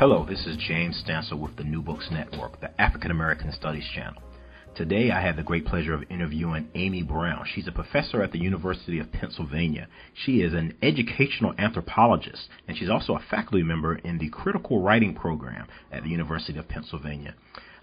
Hello, this is James Stansel with the New Books Network, the African American Studies channel. Today I have the great pleasure of interviewing Amy Brown. She's a professor at the University of Pennsylvania. She is an educational anthropologist and she's also a faculty member in the critical writing program at the University of Pennsylvania.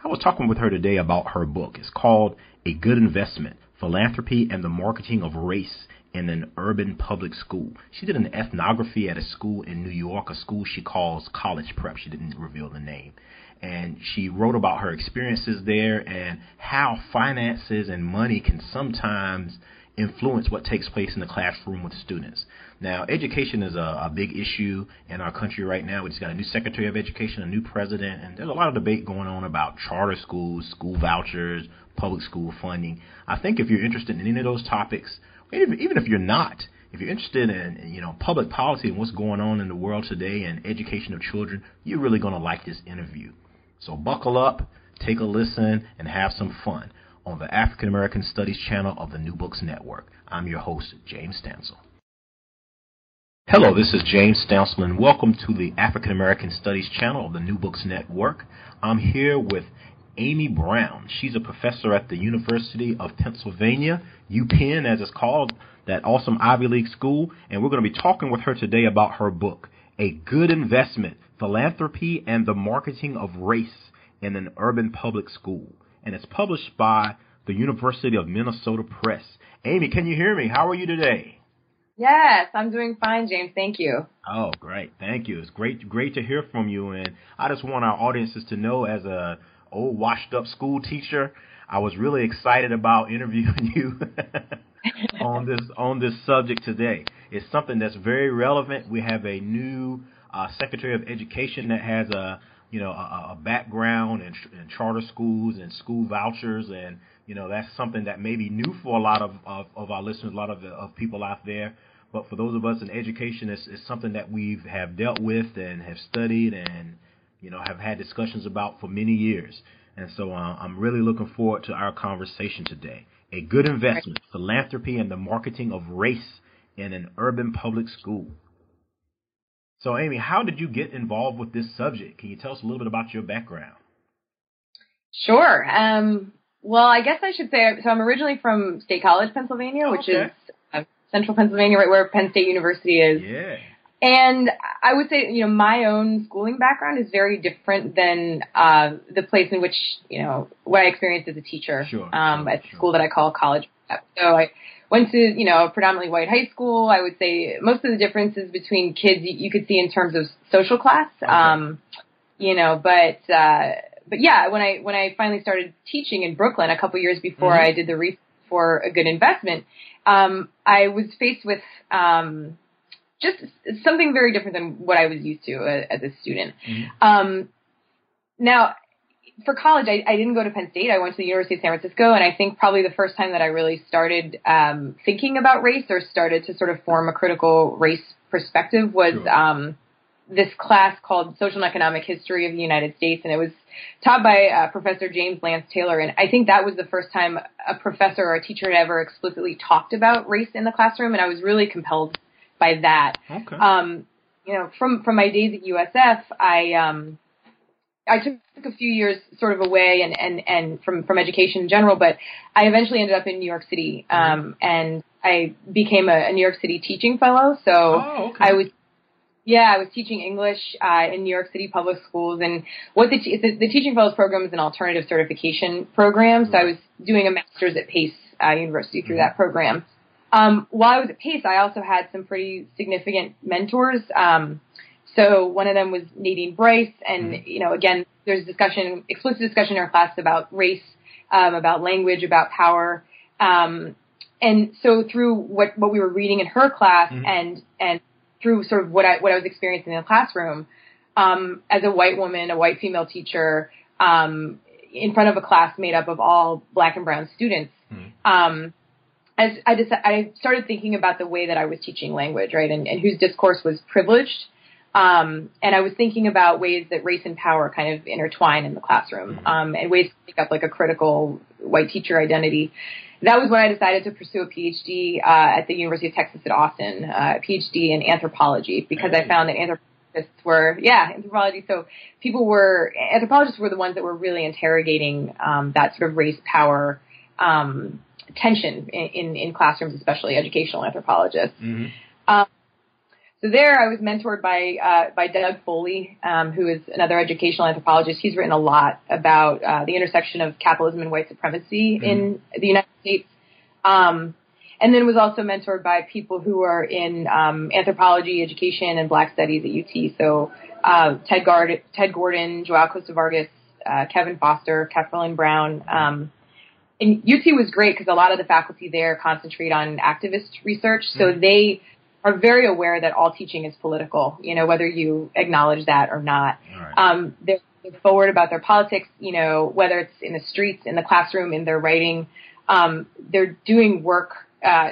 I was talking with her today about her book. It's called A Good Investment Philanthropy and the Marketing of Race in an urban public school. She did an ethnography at a school in New York, a school she calls College Prep. She didn't reveal the name. And she wrote about her experiences there and how finances and money can sometimes influence what takes place in the classroom with students. Now, education is a, a big issue in our country right now. We just got a new Secretary of Education, a new president, and there's a lot of debate going on about charter schools, school vouchers, public school funding. I think if you're interested in any of those topics, even if you're not, if you're interested in you know public policy and what's going on in the world today and education of children, you're really going to like this interview. So buckle up, take a listen, and have some fun on the African American Studies channel of the New Books Network. I'm your host, James Stansel. Hello, this is James Stansel, and welcome to the African American Studies channel of the New Books Network. I'm here with Amy Brown. She's a professor at the University of Pennsylvania, UPenn as it's called, that awesome Ivy League school, and we're going to be talking with her today about her book, A Good Investment, Philanthropy and the Marketing of Race in an Urban Public School. And it's published by the University of Minnesota Press. Amy, can you hear me? How are you today? Yes, I'm doing fine, James. Thank you. Oh, great. Thank you. It's great great to hear from you and I just want our audiences to know as a old washed up school teacher. I was really excited about interviewing you on this on this subject today. It's something that's very relevant. We have a new uh, Secretary of Education that has a you know a, a background in, in charter schools and school vouchers, and you know that's something that may be new for a lot of of, of our listeners, a lot of of people out there. But for those of us in education, it's, it's something that we've have dealt with and have studied and you know, have had discussions about for many years. And so uh, I'm really looking forward to our conversation today. A good investment, philanthropy, and the marketing of race in an urban public school. So, Amy, how did you get involved with this subject? Can you tell us a little bit about your background? Sure. Um, well, I guess I should say so. I'm originally from State College, Pennsylvania, which okay. is uh, central Pennsylvania, right where Penn State University is. Yeah. And I would say, you know, my own schooling background is very different than uh, the place in which, you know, what I experienced as a teacher sure, um, sure, at the sure. school that I call college. So I went to, you know, a predominantly white high school. I would say most of the differences between kids you, you could see in terms of social class. Okay. Um, you know, but uh, but yeah, when I when I finally started teaching in Brooklyn a couple years before Mhm. I did the research for a good investment, um, I was faced with um, just something very different than what I was used to uh, as a student. Mhm. Um, now, for college, I, I didn't go to Penn State. I went to the University of San Francisco, and I think probably the first time that I really started um, thinking about race or started to sort of form a critical race perspective was Sure. um, this class called Social and Economic History of the United States, and it was taught by uh, Professor James Lance Taylor. And I think that was the first time a professor or a teacher had ever explicitly talked about race in the classroom, and I was really compelled by that. Okay. Um, you know, from from my days at USF, I um, I took a few years sort of away and and and from from education in general, but I eventually ended up in New York City, um, and I became a, a New York City teaching fellow. So oh, okay. I was. Yeah, I was teaching English uh, in New York City public schools, and what the, te- the the Teaching Fellows program is an alternative certification program. So I was doing a master's at Pace uh, University through that program. Um, while I was at Pace, I also had some pretty significant mentors. Um, so one of them was Nadine Bryce, and Mhm. you know, again, there's discussion, explicit discussion in our class about race, um, about language, about power. Um, and so through what what we were reading in her class, Mhm. and and through sort of what I what I was experiencing in the classroom, um, as a white woman, a white female teacher, um, in front of a class made up of all black and brown students. Mhm. Um, as I decided, I started thinking about the way that I was teaching language, right, and, and whose discourse was privileged. Um, and I was thinking about ways that race and power kind of intertwine in the classroom, Mhm. um, and ways to make up like a critical white teacher identity. That was when I decided to pursue a PhD uh, at the University of Texas at Austin, uh, a PhD in anthropology, because I found that anthropologists were, yeah, anthropology. So people were, anthropologists were the ones that were really interrogating um, that sort of race power um, tension in, in, in, classrooms, especially educational anthropologists. Mm-hmm. Um, so there, I was mentored by uh, by Doug Foley, um, who is another educational anthropologist. He's written a lot about uh, the intersection of capitalism and white supremacy mm-hmm. in the United States. Um, and then was also mentored by people who are in um, anthropology, education, and Black studies at UT. So uh, Ted, Gard- Ted Gordon, Joao Costa Vargas, uh, Kevin Foster, Kathleen Brown. And UT was great because a lot of the faculty there concentrate on activist research. So mm-hmm. they are very aware that all teaching is political, you know, whether you acknowledge that or not. Right. Um, they're, they're, forward about their politics, you know, whether it's in the streets, in the classroom, in their writing. Um, they're doing work uh,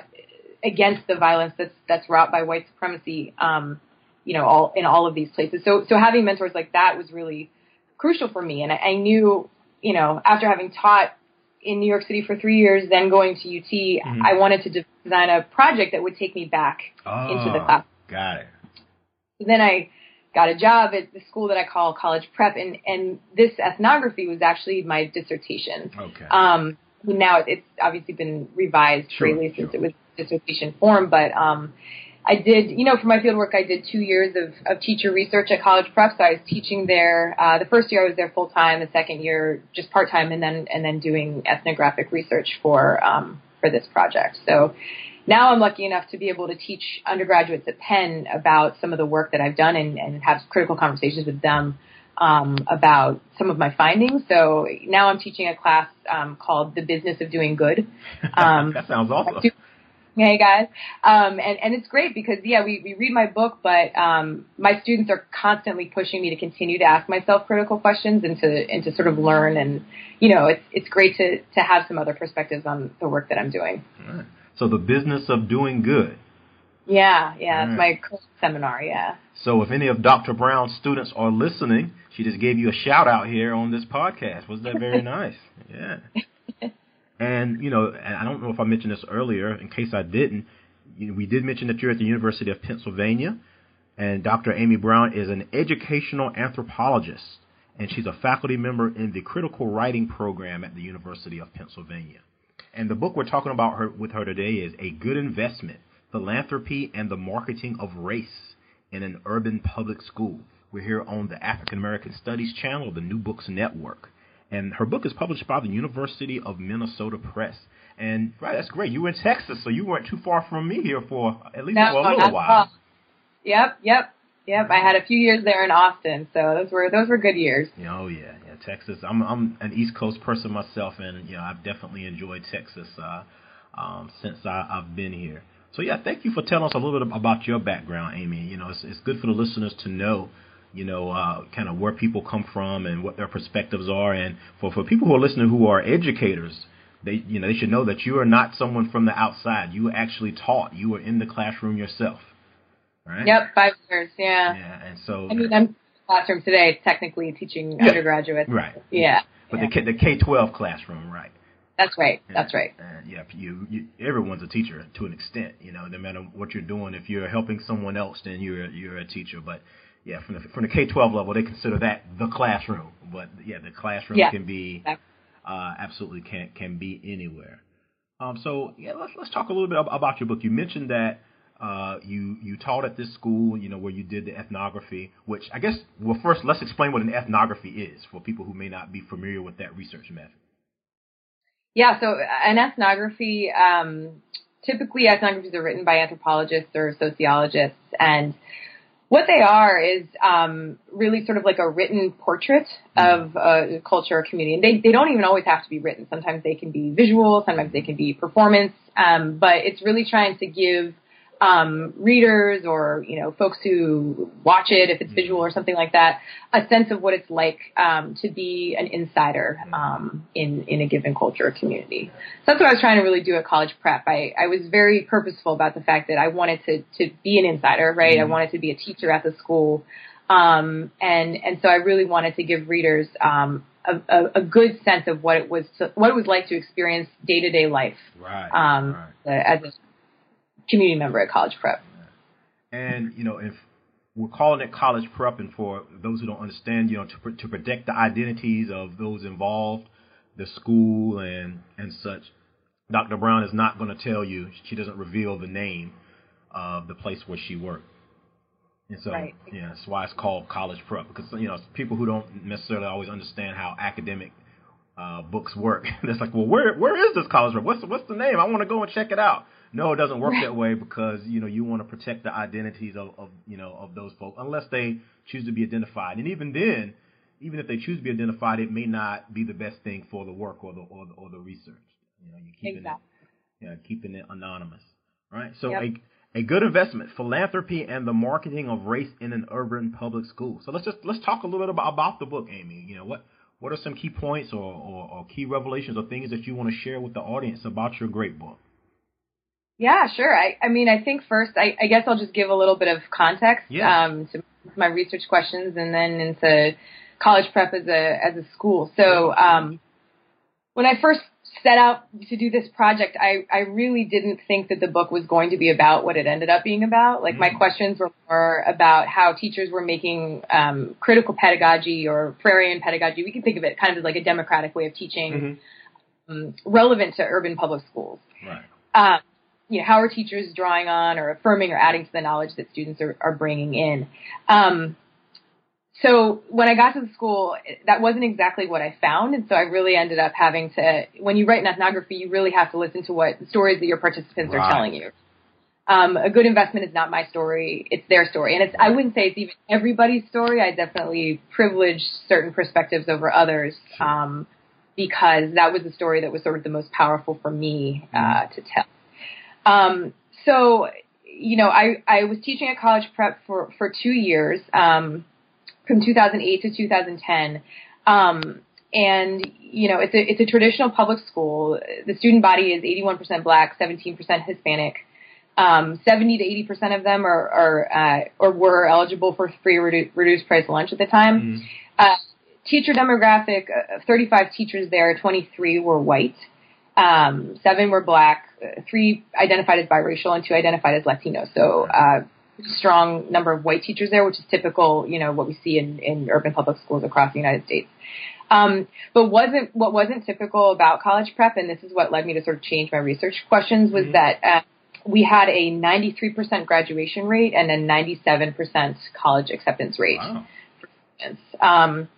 against the violence that's that's wrought by white supremacy. Um, you know, all in all of these places. So so having mentors like that was really crucial for me, and I, I knew, you know, after having taught in New York City for three years, then going to UT, mm-hmm. I wanted to design a project that would take me back oh, into the class. Got it. So then I got a job at the school that I call college prep, and and this ethnography was actually my dissertation. Okay. Um, now it's obviously been revised sure, greatly since sure. it was dissertation form, but um, I did, you know, for my fieldwork, I did two years of, of teacher research at college prep. So I was teaching there. Uh, the first year I was there full time. The second year just part time, and then and then doing ethnographic research for um, for this project. So now I'm lucky enough to be able to teach undergraduates at Penn about some of the work that I've done and, and have critical conversations with them um, about some of my findings. So now I'm teaching a class um, called The Business of Doing Good. Um, that sounds awesome. Hey guys, um, and and it's great because yeah, we, we read my book, but um, my students are constantly pushing me to continue to ask myself critical questions and to and to sort of learn, and you know, it's it's great to to have some other perspectives on the work that I'm doing. Right. So the business of doing good. Yeah, yeah, it's my seminar. Yeah. So if any of Dr. Brown's students are listening, she just gave you a shout out here on this podcast. Was that very nice? Yeah. And you know, and I don't know if I mentioned this earlier. In case I didn't, we did mention that you're at the University of Pennsylvania, and Dr. Amy Brown is an educational anthropologist, and she's a faculty member in the critical writing program at the University of Pennsylvania. And the book we're talking about her, with her today is A Good Investment: Philanthropy and the Marketing of Race in an Urban Public School. We're here on the African American Studies channel, the New Books Network and her book is published by the University of Minnesota Press. And right, that's great. You were in Texas, so you weren't too far from me here for at least no, for a little while. Yep, yep, yep. I had a few years there in Austin, so those were those were good years. Oh yeah, yeah. Texas. I'm I'm an East Coast person myself, and you know I've definitely enjoyed Texas uh, um, since I, I've been here. So yeah, thank you for telling us a little bit about your background, Amy. You know, it's it's good for the listeners to know you know, uh, kind of where people come from and what their perspectives are. And for, for people who are listening who are educators, they, you know, they should know that you are not someone from the outside. You were actually taught. You were in the classroom yourself. Right? Yep, five years. Yeah. Yeah, and so. I mean, I'm in the classroom today, technically teaching yeah, undergraduates. Right. Yeah. But yeah. the K, the K twelve classroom, right? That's right. That's right. And yeah, you, you everyone's a teacher to an extent. You know, no matter what you're doing, if you're helping someone else, then you're you're a teacher. But yeah, from the from the K twelve level, they consider that the classroom. But yeah, the classroom yeah. can be uh, absolutely can can be anywhere. Um, so yeah, let's let's talk a little bit about your book. You mentioned that uh, you you taught at this school, you know, where you did the ethnography. Which I guess, well, first let's explain what an ethnography is for people who may not be familiar with that research method. Yeah, so an ethnography, um, typically ethnographies are written by anthropologists or sociologists, and what they are is um, really sort of like a written portrait of a culture or community. And they, they don't even always have to be written. Sometimes they can be visual, sometimes they can be performance. Um, but it's really trying to give um, readers or you know folks who watch it, if it's mm-hmm. visual or something like that, a sense of what it's like um, to be an insider mm-hmm. um, in in a given culture or community. So that's what I was trying to really do at college prep. I, I was very purposeful about the fact that I wanted to to be an insider, right? Mm-hmm. I wanted to be a teacher at the school, um, and and so I really wanted to give readers um, a, a, a, good sense of what it was to, what it was like to experience day to day life right, um, right. as a community member at college prep. And you know, if we're calling it college prep, and for those who don't understand, you know, to to protect the identities of those involved, the school and and such. Dr. Brown is not going to tell you. She doesn't reveal the name of the place where she worked. And so, right. yeah, that's why it's called college prep because you know people who don't necessarily always understand how academic uh, books work. it's like, well, where where is this college prep? What's what's the name? I want to go and check it out. No, it doesn't work that way because you know you want to protect the identities of, of you know of those folks unless they choose to be identified. And even then, even if they choose to be identified, it may not be the best thing for the work or the or the, or the research. You know, you're keeping exactly. it, yeah, keeping it anonymous, right? So yep. a a good investment, philanthropy, and the marketing of race in an urban public school. So let's just let's talk a little bit about, about the book, Amy. You know what what are some key points or, or, or key revelations or things that you want to share with the audience about your great book? Yeah, sure. I, I mean, I think first, I, I guess I'll just give a little bit of context yeah. um, to my research questions, and then into college prep as a as a school. So um, when I first set out to do this project, I, I really didn't think that the book was going to be about what it ended up being about. Like, mm-hmm. my questions were more about how teachers were making um, critical pedagogy or Freirean pedagogy. We can think of it kind of like a democratic way of teaching mm-hmm. um, relevant to urban public schools. Right. You know, how are teachers drawing on or affirming or adding to the knowledge that students are, are bringing in? Um, so when I got to the school, that wasn't exactly what I found, and so I really ended up having to. When you write an ethnography, you really have to listen to what stories that your participants right. are telling you. Um, a good investment is not my story; it's their story, and it's. I wouldn't say it's even everybody's story. I definitely privilege certain perspectives over others um, because that was the story that was sort of the most powerful for me uh, Mm-hmm. to tell. Um, so, you know, I I was teaching at college prep for for two years. Um, from 2008 to 2010. Um, and you know, it's a it's a traditional public school. The student body is 81% black, 17% Hispanic. Um, 70 to 80 percent of them are, are uh, or were eligible for free redu- reduced price lunch at the time. Mm-hmm. Uh, teacher demographic: uh, 35 teachers there, 23 were white, um, seven were black, three identified as biracial, and two identified as Latino. So uh, strong number of white teachers there, which is typical, you know, what we see in, in urban public schools across the United States. Um, but wasn't what wasn't typical about college prep, and this is what led me to sort of change my research questions, was Mhm. that uh, we had a 93% graduation rate and a 97% college acceptance rate. Wow. Um,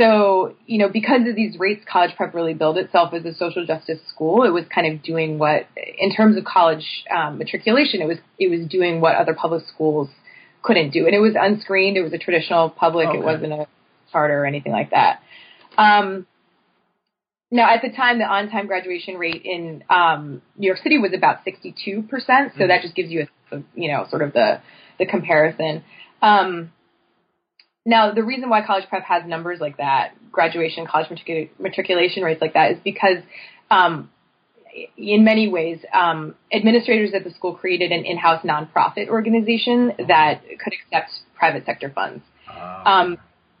so, you know, because of these rates, college prep really billed itself as a social justice school. It was kind of doing what, in terms of college um, matriculation, it was it was doing what other public schools couldn't do, and it was unscreened. It was a traditional public. Okay. It wasn't a charter or anything like that. Um, now, at the time, the on-time graduation rate in um, New York City was about 62 percent. So that just gives you a, a, you know, sort of the the comparison. Um, now, the reason why college prep has numbers like that, graduation, college matricul- matriculation rates like that, is because, um, in many ways, um, administrators at the school created an in-house nonprofit organization that could accept private sector funds. Uh, Um,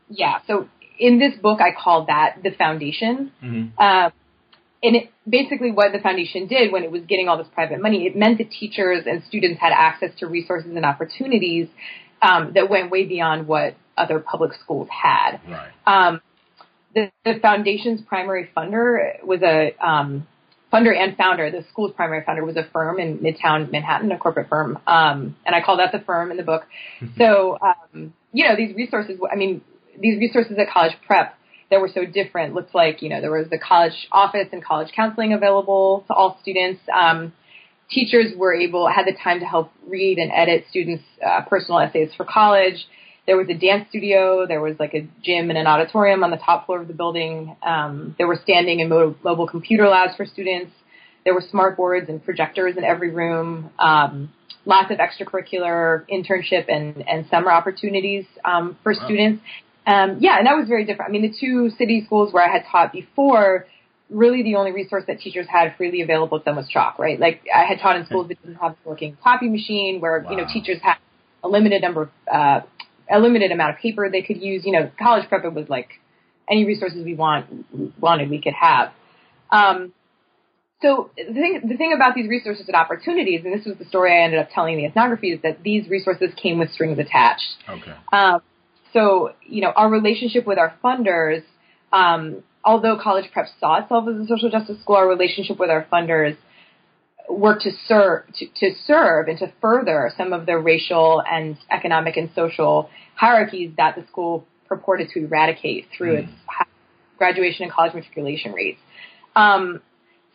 yeah, so in this book, I call that the foundation. mhm. Uh, and it, basically, what the foundation did when it was getting all this private money, it meant that teachers and students had access to resources and opportunities um, that went way beyond what other public schools had. Right. Um, the, the foundation's primary funder was a um, funder and founder. The school's primary founder was a firm in Midtown Manhattan, a corporate firm, um, and I call that the firm in the book. so, um, you know, these resources. I mean, these resources at college prep that were so different. looked like you know there was the college office and college counseling available to all students. Um, teachers were able had the time to help read and edit students' uh, personal essays for college. There was a dance studio. There was like a gym and an auditorium on the top floor of the building. Um, there were standing and mo- mobile computer labs for students. There were smart boards and projectors in every room. Um, lots of extracurricular internship and, and summer opportunities um, for Wow. students. Um, yeah, and that was very different. I mean, the two city schools where I had taught before, really the only resource that teachers had freely available to them was chalk, right? Like I had taught in schools that didn't have a working copy machine, where you know teachers had a limited number of uh, a limited amount of paper they could use. You know, college prep it was like any resources we want wanted we could have. Um, so the thing, the thing about these resources and opportunities, and this was the story I ended up telling the ethnography, is that these resources came with strings attached. Okay. Um, so, you know, our relationship with our funders, um, although College Prep saw itself as a social justice school, our relationship with our funders worked to serve to, to serve and to further some of the racial and economic and social hierarchies that the school purported to eradicate through mm. its graduation and college matriculation rates. Um,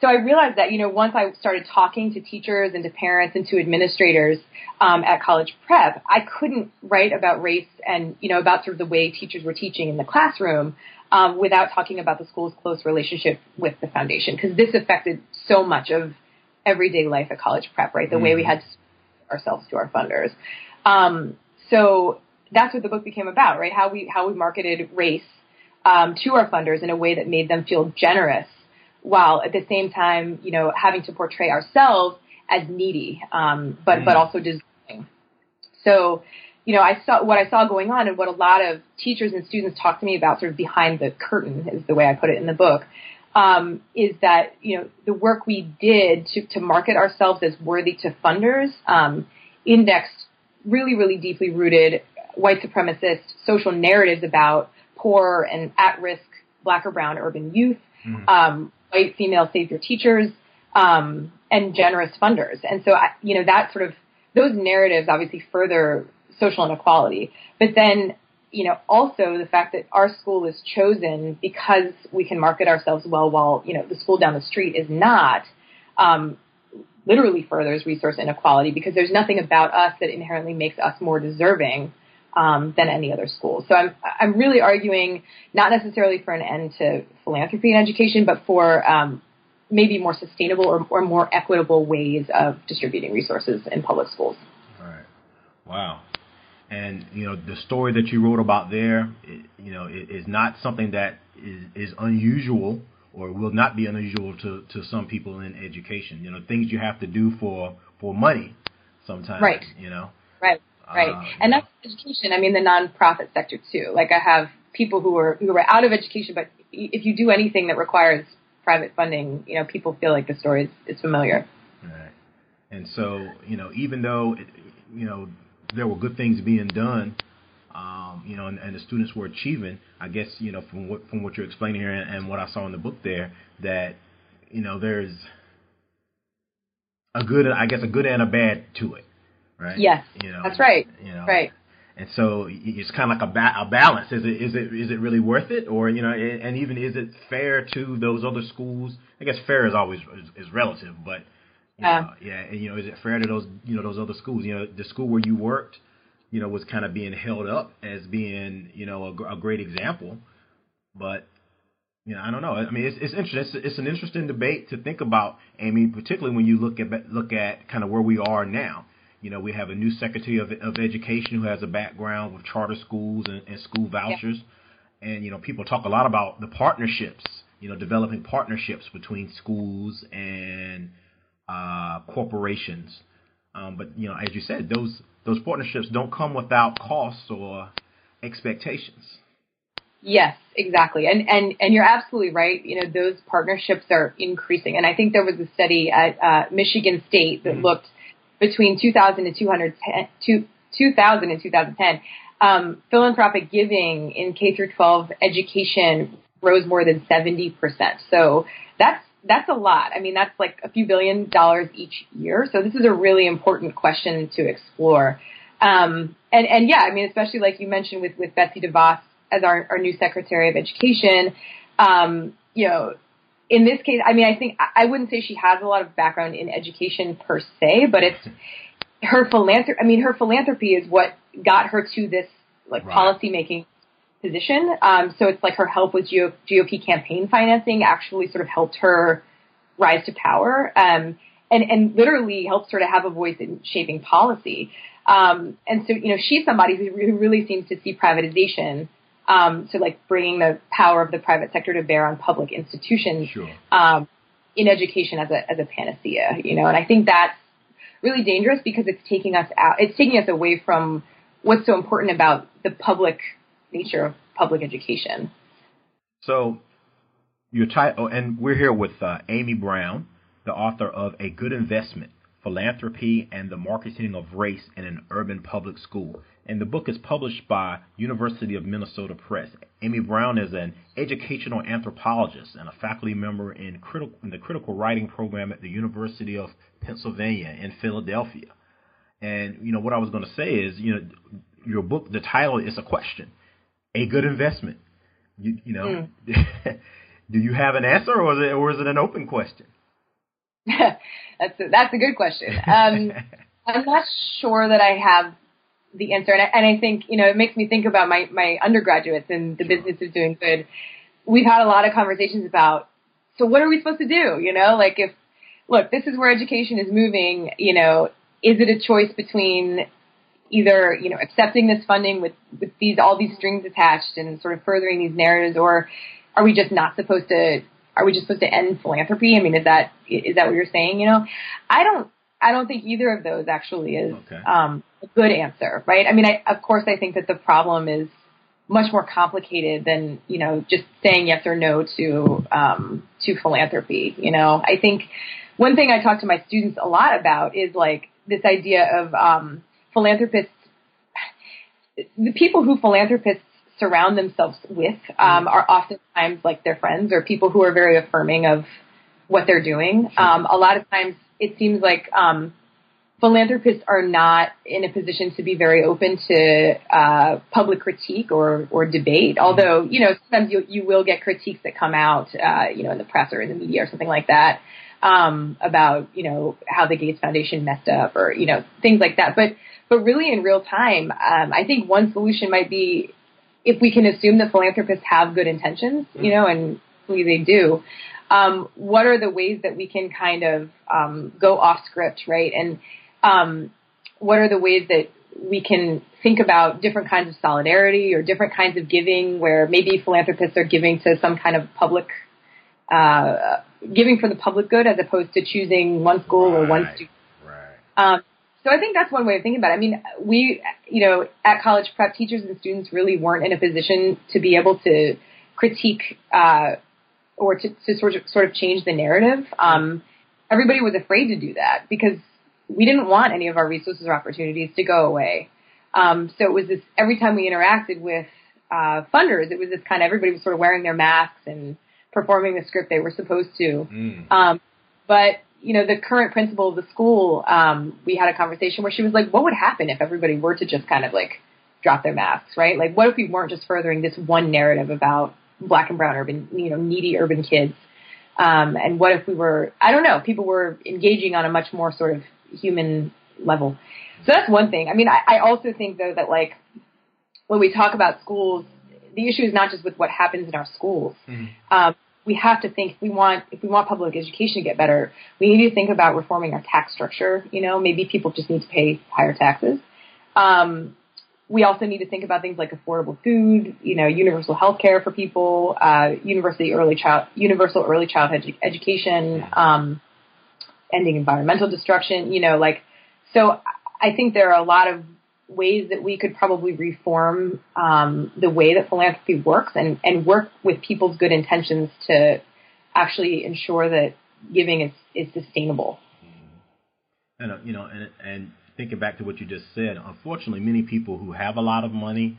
so I realized that, you know, once I started talking to teachers and to parents and to administrators um, at college prep, I couldn't write about race and, you know, about sort of the way teachers were teaching in the classroom um, without talking about the school's close relationship with the foundation, because this affected so much of everyday life at college prep, right? The mm-hmm. way we mm-hmm. had to ourselves to our funders. Um, so that's what the book became about, right? How we how we marketed race um, to our funders in a way that made them feel generous while at the same time, you know, having to portray ourselves as needy, um, but mm. but also deserving. So, you know, I saw what I saw going on, and what a lot of teachers and students talk to me about, sort of behind the curtain, is the way I put it in the book. Um, is that you know the work we did to, to market ourselves as worthy to funders um, indexed really really deeply rooted white supremacist social narratives about poor and at risk black or brown urban youth, mm. um, white female savior teachers, um, and generous funders. And so, you know, that sort of, those narratives obviously further social inequality. But then, you know, also the fact that our school is chosen because we can market ourselves well while, you know, the school down the street is not, um, literally furthers resource inequality because there's nothing about us that inherently makes us more deserving um, than any other school. So I'm I'm really arguing not necessarily for an end to philanthropy in education, but for um, maybe more sustainable or, or more equitable ways of distributing resources in public schools. All right. Wow. And you know the story that you wrote about there, you know, is not something that is, is unusual or will not be unusual to, to some people in education. You know, things you have to do for for money sometimes. Right. You know. Right. Right. Uh, and that's education. I mean, the nonprofit sector too. Like I have people who are who are out of education, but if you do anything that requires private funding, you know, people feel like the story is, is familiar. Right. And so, you know, even though, it, you know, there were good things being done, um, you know, and, and, the students were achieving, I guess, you know, from what from what you're explaining here and, and what I saw in the book there, that, you know, there's a good, I guess, a good and a bad to it right? Yes, you know, that's right. You know, right. And so it's kind of like a, ba- a balance. Is it is it is it really worth it, or you know, and even is it fair to those other schools? I guess fair is always is, is relative, but yeah, know, yeah, and you know, is it fair to those you know those other schools? You know, the school where you worked, you know, was kind of being held up as being you know a, a great example, but you know, I don't know. I mean, it's, it's interesting. It's, it's, an interesting debate to think about, Amy, particularly when you look at look at kind of where we are now. You know, we have a new Secretary of, of Education who has a background with charter schools and, and school vouchers. Yeah. And, you know, people talk a lot about the partnerships, you know, developing partnerships between schools and uh, corporations. Um, but, you know, as you said, those those partnerships don't come without costs or expectations. Yes, exactly. And and and you're absolutely right. You know, those partnerships are increasing. And I think there was a study at uh, Michigan State that mm-hmm. looked between 2000 and 2010, 2000 and 2010, um, philanthropic giving in K through 12 education rose more than 70%. So that's that's a lot. I mean, that's like a few billion dollars each year. So this is a really important question to explore. Um, and, and yeah, I mean, especially like you mentioned with, with Betsy DeVos as our, our new Secretary of Education, um, you know, in this case, I mean, I think I wouldn't say she has a lot of background in education per se, but it's her philanthropy. I mean, her philanthropy is what got her to this like right. policy making position. Um, so it's like her help with GOP campaign financing actually sort of helped her rise to power, um, and and literally helps her to have a voice in shaping policy. Um, and so you know, she's somebody who, who really seems to see privatization um, so like bringing the power of the private sector to bear on public institutions sure. um, in education as a as a panacea, you know, and I think that's really dangerous because it's taking us out, it's taking us away from what's so important about the public nature of public education. So your title, oh, and we're here with uh, Amy Brown. the author of A Good Investment Philanthropy and the Marketing of Race in an Urban Public School. And the book is published by University of Minnesota Press. Amy Brown is an educational anthropologist and a faculty member in, critical, in the critical writing program at the University of Pennsylvania in Philadelphia. And you know what I was going to say is, you know, your book, the title is a question, a good investment. You, you know, mm. do you have an answer, or is it, or is it an open question? that's a, that's a good question. Um, I'm not sure that I have the answer, and I, and I think you know it makes me think about my my undergraduates and the sure. business of doing good. We've had a lot of conversations about so what are we supposed to do? You know, like if look, this is where education is moving. You know, is it a choice between either you know accepting this funding with with these all these strings attached and sort of furthering these narratives, or are we just not supposed to? Are we just supposed to end philanthropy? I mean, is that is that what you're saying? You know, I don't I don't think either of those actually is okay. um, a good answer, right? I mean, I, of course, I think that the problem is much more complicated than you know just saying yes or no to um, to philanthropy. You know, I think one thing I talk to my students a lot about is like this idea of um, philanthropists, the people who philanthropists surround themselves with um, are oftentimes like their friends or people who are very affirming of what they're doing. Um, a lot of times it seems like um, philanthropists are not in a position to be very open to uh, public critique or, or debate. Although, you know, sometimes you, you will get critiques that come out, uh, you know, in the press or in the media or something like that um, about you know how the Gates Foundation messed up or you know things like that. But but really in real time, um, I think one solution might be if we can assume that philanthropists have good intentions, you know, and hopefully they do. Um, what are the ways that we can kind of um, go off script, right? And um, what are the ways that we can think about different kinds of solidarity or different kinds of giving where maybe philanthropists are giving to some kind of public uh, giving for the public good as opposed to choosing one school right. or one student. Right. Um, so I think that's one way of thinking about it. I mean, we, you know, at college prep, teachers and students really weren't in a position to be able to critique uh, or to, to sort of sort of change the narrative. Um, everybody was afraid to do that because we didn't want any of our resources or opportunities to go away. Um, so it was this every time we interacted with uh, funders, it was this kind of everybody was sort of wearing their masks and performing the script they were supposed to. Mm. Um, but you know, the current principal of the school, um, we had a conversation where she was like, "What would happen if everybody were to just kind of like drop their masks, right? Like, what if we weren't just furthering this one narrative about black and brown urban, you know, needy urban kids? Um, and what if we were, I don't know, people were engaging on a much more sort of human level. So that's one thing. I mean, I, I also think though that like when we talk about schools, the issue is not just with what happens in our schools. Mm-hmm. Um, we have to think if we want if we want public education to get better, we need to think about reforming our tax structure. You know, maybe people just need to pay higher taxes. Um, we also need to think about things like affordable food, you know, universal health care for people, uh, university early child, universal early childhood edu- education, um, ending environmental destruction. You know, like so. I think there are a lot of ways that we could probably reform um, the way that philanthropy works and, and work with people's good intentions to actually ensure that giving is, is sustainable. And uh, you know, and and thinking back to what you just said, unfortunately, many people who have a lot of money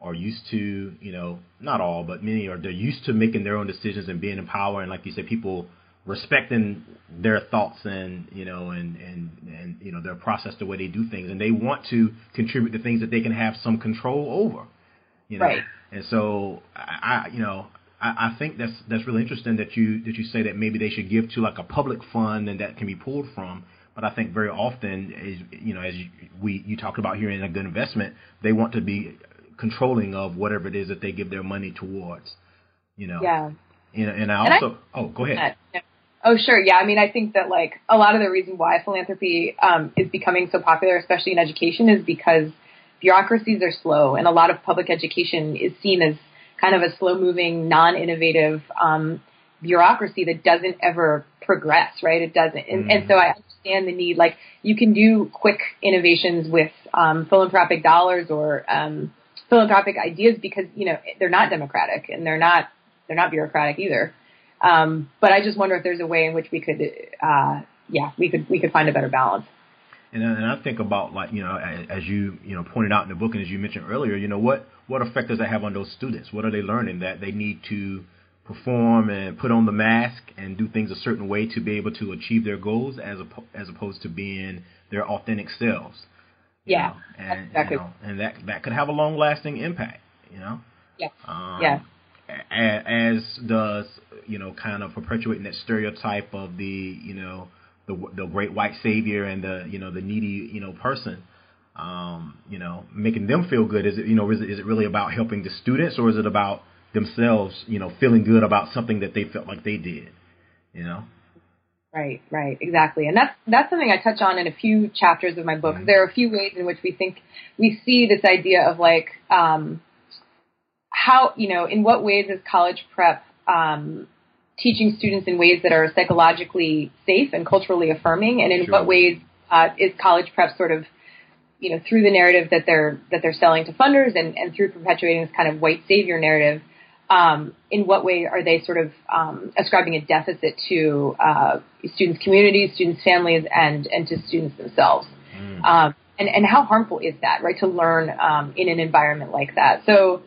are used to, you know, not all, but many are they're used to making their own decisions and being in power. And like you said, people respecting their thoughts and you know and and and you know their process the way they do things. And they want to contribute to things that they can have some control over you know? Right. and so i, I you know I, I think that's that's really interesting that you that you say that maybe they should give to like a public fund and that can be pulled from. But I think very often is you know as you, we you talked about here in a good investment they want to be controlling of whatever it is that they give their money towards you know? Yeah. You know, and I also and I, oh go ahead uh, Oh, sure. Yeah. I mean, I think that like a lot of the reason why philanthropy um, is becoming so popular, especially in education, is because bureaucracies are slow, and a lot of public education is seen as kind of a slow-moving, non-innovative um, bureaucracy that doesn't ever progress. Right? It doesn't, and, mm. and so I understand the need. Like, you can do quick innovations with um, philanthropic dollars or um, philanthropic ideas because you know they're not democratic and they're not they're not bureaucratic either. Um, but I just wonder if there's a way in which we could, uh, yeah, we could we could find a better balance. And, and I think about like you know as you you know pointed out in the book and as you mentioned earlier, you know what what effect does that have on those students? What are they learning that they need to perform and put on the mask and do things a certain way to be able to achieve their goals as as opposed to being their authentic selves. Yeah, know? and exactly. You know, and that that could have a long lasting impact. You know. Yeah. Um, yeah. As does you know kind of perpetuating that stereotype of the you know the the great white savior and the you know the needy you know person. Um, you know, making them feel good. Is it you know is it, is it really about helping the students or is it about themselves, you know, feeling good about something that they felt like they did, you know? Right, right, exactly. And that's that's something I touch on in a few chapters of my book. Mm-hmm. There are a few ways in which we think we see this idea of like um, how you know in what ways is college prep um, teaching students in ways that are psychologically safe and culturally affirming, and in sure. what ways uh, is college prep sort of you know through the narrative that they're that they're selling to funders and, and through perpetuating this kind of white savior narrative um, in what way are they sort of um, ascribing a deficit to uh, students' communities, students' families, and and to students themselves? Mm. Um, and and how harmful is that, right? To learn um, in an environment like that. So,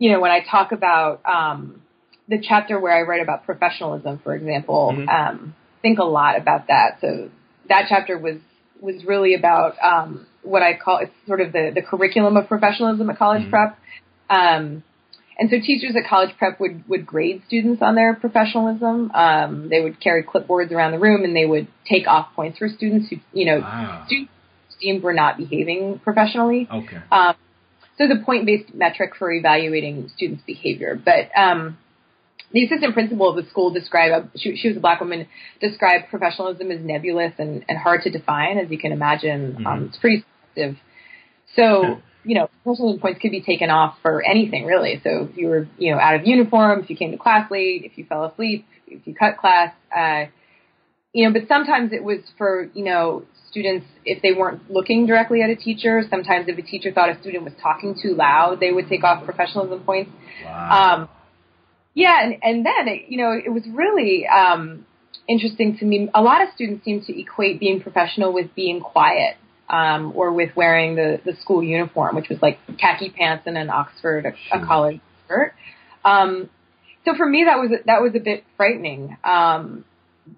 you know, when I talk about um, the chapter where I write about professionalism, for example, mm-hmm. Um, think a lot about that. So that chapter was was really about what I call it's sort of the the curriculum of professionalism at college mm-hmm. prep. Um, and so teachers at college prep would, would grade students on their professionalism. Um, they would carry clipboards around the room and they would take off points for students who, you know, wow. students deemed were not behaving professionally. Okay. Um, so the point-based metric for evaluating students' behavior. But um, the assistant principal of the school described, she, she, was a black woman, described professionalism as nebulous and, and hard to define, as you can imagine. Mm-hmm. Um, it's pretty subjective. So you know, personal points could be taken off for anything really. So if you were, you know, out of uniform, if you came to class late, if you fell asleep, if you cut class, uh, you know, but sometimes it was for, you know, students if they weren't looking directly at a teacher. Sometimes if a teacher thought a student was talking too loud, they would take off professionalism points. Wow. Um, yeah, and, and then it, you know, it was really um, interesting to me. A lot of students seem to equate being professional with being quiet um, or with wearing the, the school uniform, which was like khaki pants and an Oxford, a, a college skirt. Um, so for me, that was that was a bit frightening. Um,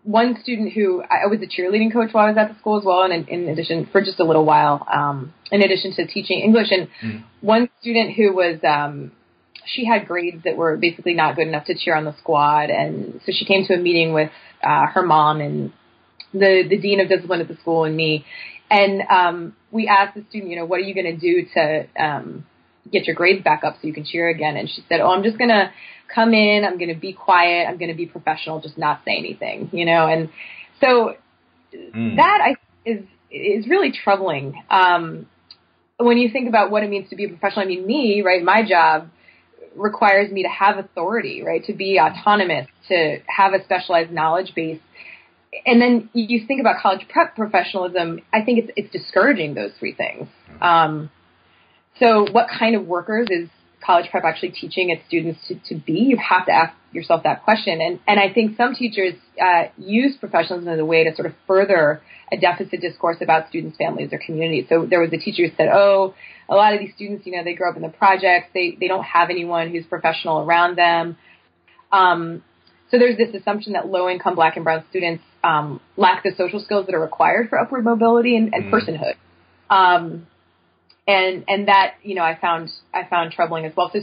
one student who I was a cheerleading coach while I was at the school as well, and in, in addition for just a little while, um, in addition to teaching English, and mm. one student who was um, she had grades that were basically not good enough to cheer on the squad, and so she came to a meeting with uh, her mom and the the dean of discipline at the school and me, and um, we asked the student, you know, what are you going to do to um, get your grades back up so you can cheer again? And she said, oh, I'm just going to come in. I'm going to be quiet. I'm going to be professional. Just not say anything, you know. And so mm. that I is is really troubling. Um, when you think about what it means to be a professional, I mean, me, right? My job requires me to have authority, right? To be autonomous, to have a specialized knowledge base and then you think about college prep professionalism. I think it's it's discouraging those three things. Um, so, what kind of workers is college prep actually teaching its students to, to be? You have to ask yourself that question. And and I think some teachers uh, use professionalism as a way to sort of further a deficit discourse about students, families, or communities. So there was a teacher who said, "Oh, a lot of these students, you know, they grow up in the projects. They they don't have anyone who's professional around them." Um, so there's this assumption that low income black and brown students um, lack the social skills that are required for upward mobility and, and mm. personhood. Um, and and that you know I found I found troubling as well. So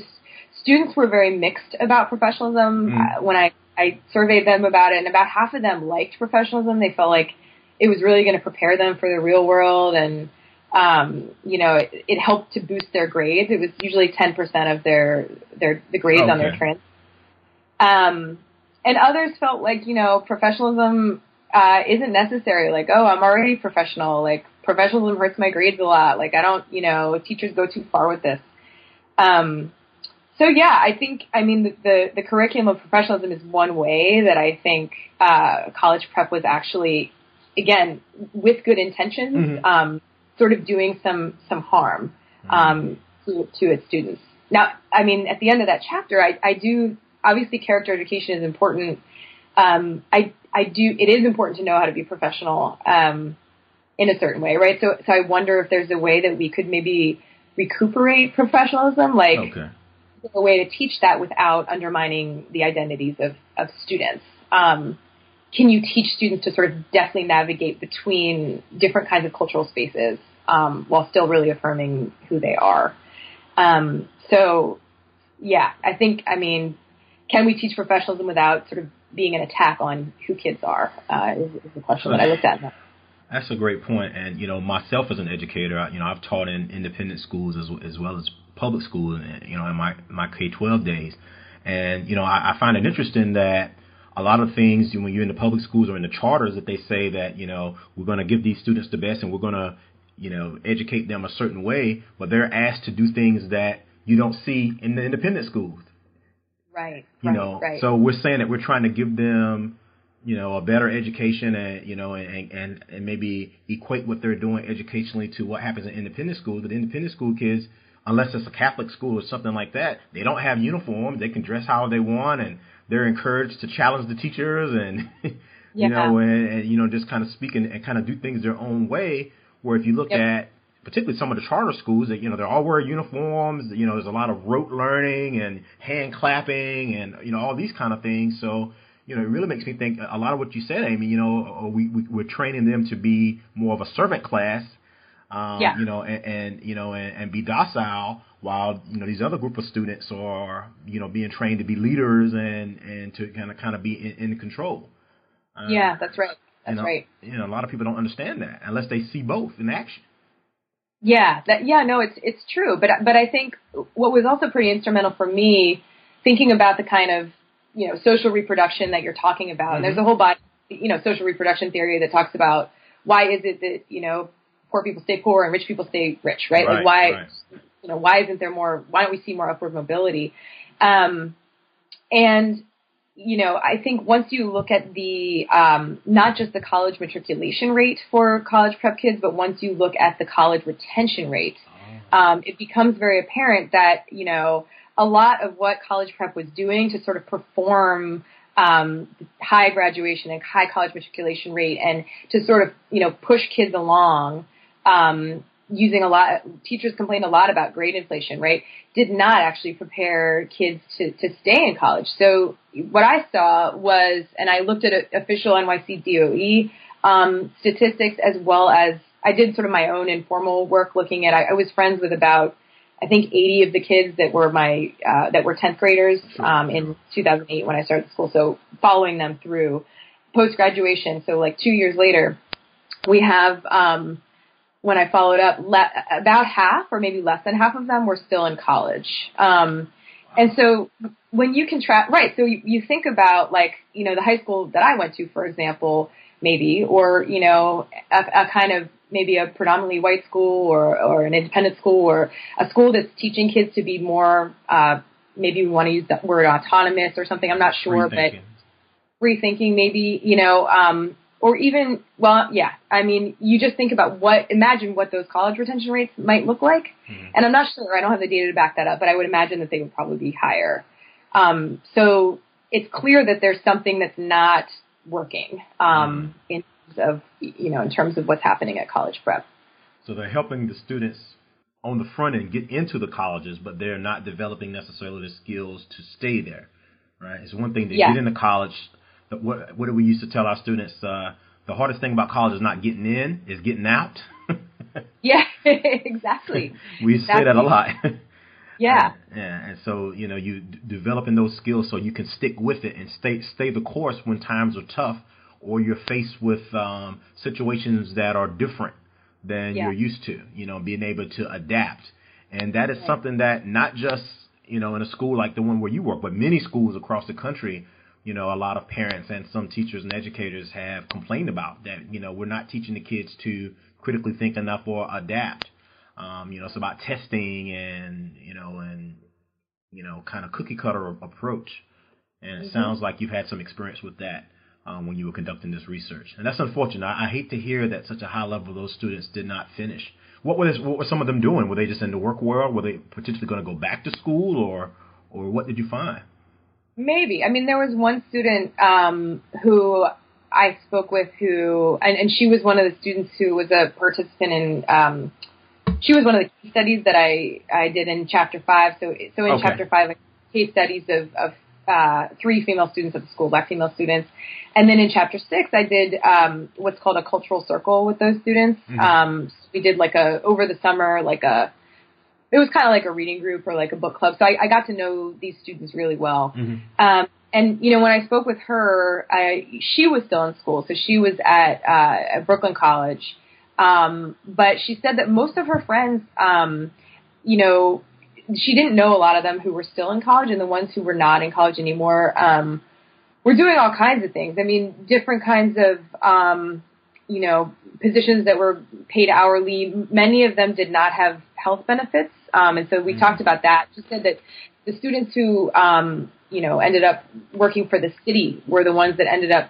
students were very mixed about professionalism mm. uh, when I I surveyed them about it, and about half of them liked professionalism. They felt like it was really going to prepare them for the real world, and um, you know it, it helped to boost their grades. It was usually ten percent of their their the grades okay. on their trans. Um, and others felt like you know professionalism uh, isn't necessary. Like, oh, I'm already professional. Like, professionalism hurts my grades a lot. Like, I don't, you know, teachers go too far with this. Um, so yeah, I think, I mean, the, the, the curriculum of professionalism is one way that I think, uh, college prep was actually, again, with good intentions, mm-hmm. um, sort of doing some, some harm, mm-hmm. um, to, to its students. Now, I mean, at the end of that chapter, I, I do, obviously character education is important um, I I do. It is important to know how to be professional um, in a certain way, right? So so I wonder if there's a way that we could maybe recuperate professionalism, like Okay. a way to teach that without undermining the identities of of students. Um, can you teach students to sort of deftly navigate between different kinds of cultural spaces um, while still really affirming who they are? Um, so, yeah, I think, I mean, can we teach professionalism without sort of being an attack on who kids are? Uh, is, is the question that I looked at. That's a great point. And you know, myself as an educator, I- you know, I've taught in independent schools as as well as public schools, you know, in my my K-12 days. And you know, I, I find it interesting that a lot of things when you're in the public schools or in the charters that they say that you know we're going to give these students the best and we're going to you know educate them a certain way, but they're asked to do things that you don't see in the independent schools. Right. You right, know, right. so we're saying that we're trying to give them you know, a better education and, you know, and, and, and maybe equate what they're doing educationally to what happens in independent schools. But independent school kids, unless it's a Catholic school or something like that, they don't have uniforms. They can dress how they want and they're encouraged to challenge the teachers and, Yeah. you know, and, and, you know, just kind of speak and, and kind of do things their own way. Where if you look Yep. at particularly some of the charter schools that, you know, they're all wearing uniforms, you know, there's a lot of rote learning and hand clapping and, you know, all these kind of things. So, you know, it really makes me think a lot of what you said, Amy. You know, uh, we, we we're training them to be more of a servant class, um, Yeah. you know, and, and you know, and, and be docile, while you know these other group of students are, you know, being trained to be leaders and and to kind of kind of be in, in control. Uh, yeah, that's right. That's you know, right. You know, a lot of people don't understand that unless they see both in action. Yeah, that yeah, no, it's it's true. But but I think what was also pretty instrumental for me thinking about the kind of you know social reproduction that you're talking about. And there's a whole body you know social reproduction theory that talks about why is it that you know poor people stay poor and rich people stay rich, right? Right, like why right. you know why isn't there more? Why don't we see more upward mobility? Um, and you know, I think once you look at the um, not just the college matriculation rate for college prep kids, but once you look at the college retention rate, um, it becomes very apparent that you know a lot of what college prep was doing to sort of perform um, high graduation and high college matriculation rate, and to sort of you know push kids along. Um, using a lot teachers complained a lot about grade inflation right did not actually prepare kids to, to stay in college so what i saw was and i looked at official nyc doe um, statistics as well as i did sort of my own informal work looking at i, I was friends with about i think 80 of the kids that were my uh, that were 10th graders um, in 2008 when i started school so following them through post graduation so like two years later we have um, when I followed up, le- about half or maybe less than half of them were still in college. Um, and so when you contrast, right, so you, you think about like, you know, the high school that I went to, for example, maybe, or, you know, a, a kind of maybe a predominantly white school or, or an independent school or a school that's teaching kids to be more, uh, maybe we want to use that word autonomous or something. I'm not sure, but Rethinking. maybe, you know, um, or even, well, yeah, I mean, you just think about what, imagine what those college retention rates might look like. And I'm not sure, I don't have the data to back that up, but I would imagine that they would probably be higher. Um, so it's clear that there's something that's not working, um, in terms of, you know, in terms of what's happening at college prep. So they're helping the students on the front end get into the colleges, but they're not developing necessarily the skills to stay there. Right? It's one thing to Yeah. get into college. What what do we used to tell our students? Uh, the hardest thing about college is not getting in; is getting out. Yeah, exactly. we to say that a lot. Yeah. Yeah, and so you know you d- developing those skills so you can stick with it and stay stay the course when times are tough or you're faced with um, situations that are different than Yeah. you're used to. You know, being able to adapt, and that is something that not just you know in a school like the one where you work, but many schools across the country. You know, a lot of parents and some teachers and educators have complained about that. You know, we're not teaching the kids to critically think enough or adapt. Um, you know, it's about testing and you know and you know kind of cookie cutter approach. And it sounds like you've had some experience with that um, when you were conducting this research, and that's unfortunate. I, I hate to hear that such a high level of those students did not finish. What was what were some of them doing? Were they just in the work world? Were they potentially going to go back to school, or or what did you find? Maybe. I mean, there was one student um, who I spoke with who, and, and she was one of the students who was a participant in. Um, she was one of the case studies that I I did in chapter five. So so in Okay. chapter five, like, case studies of of uh, three female students at the school, black female students, and then in chapter six, I did um, what's called a cultural circle with those students. Mhm. Um, so we did like a over the summer, like a it was kind of like a reading group or like a book club. So I, I got to know these students really well. Mhm. Um, and you know, when I spoke with her, I, she was still in school, so she was at, uh, at Brooklyn College. Um, but she said that most of her friends, um, you know, she didn't know a lot of them who were still in college, and the ones who were not in college anymore um, were doing all kinds of things. I mean, different kinds of, um, you know, positions that were paid hourly. Many of them did not have health benefits, um, and so we Mhm. talked about that. She said that the students who, um, you know, ended up working for the city were the ones that ended up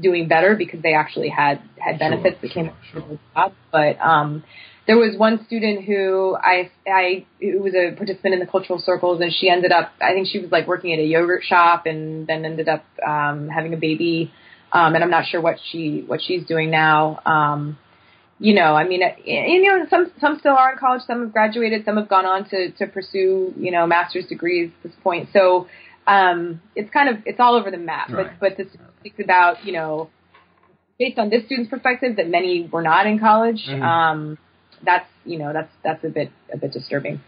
doing better because they actually had had Sure, benefits that came sure, the job. But um, there was one student who I I who was a participant in the cultural circles, and she ended up I think she was like working at a yogurt shop, and then ended up um, having a baby. Um, and I'm not sure what she what she's doing now. Um, you know, I mean, uh, you know, some some still are in college, some have graduated, some have gone on to to pursue you know master's degrees at this point. So um, it's kind of it's all over the map. Right. But but this speaks about you know based on this student's perspective that many were not in college. Mhm. Um, that's you know that's that's a bit a bit disturbing.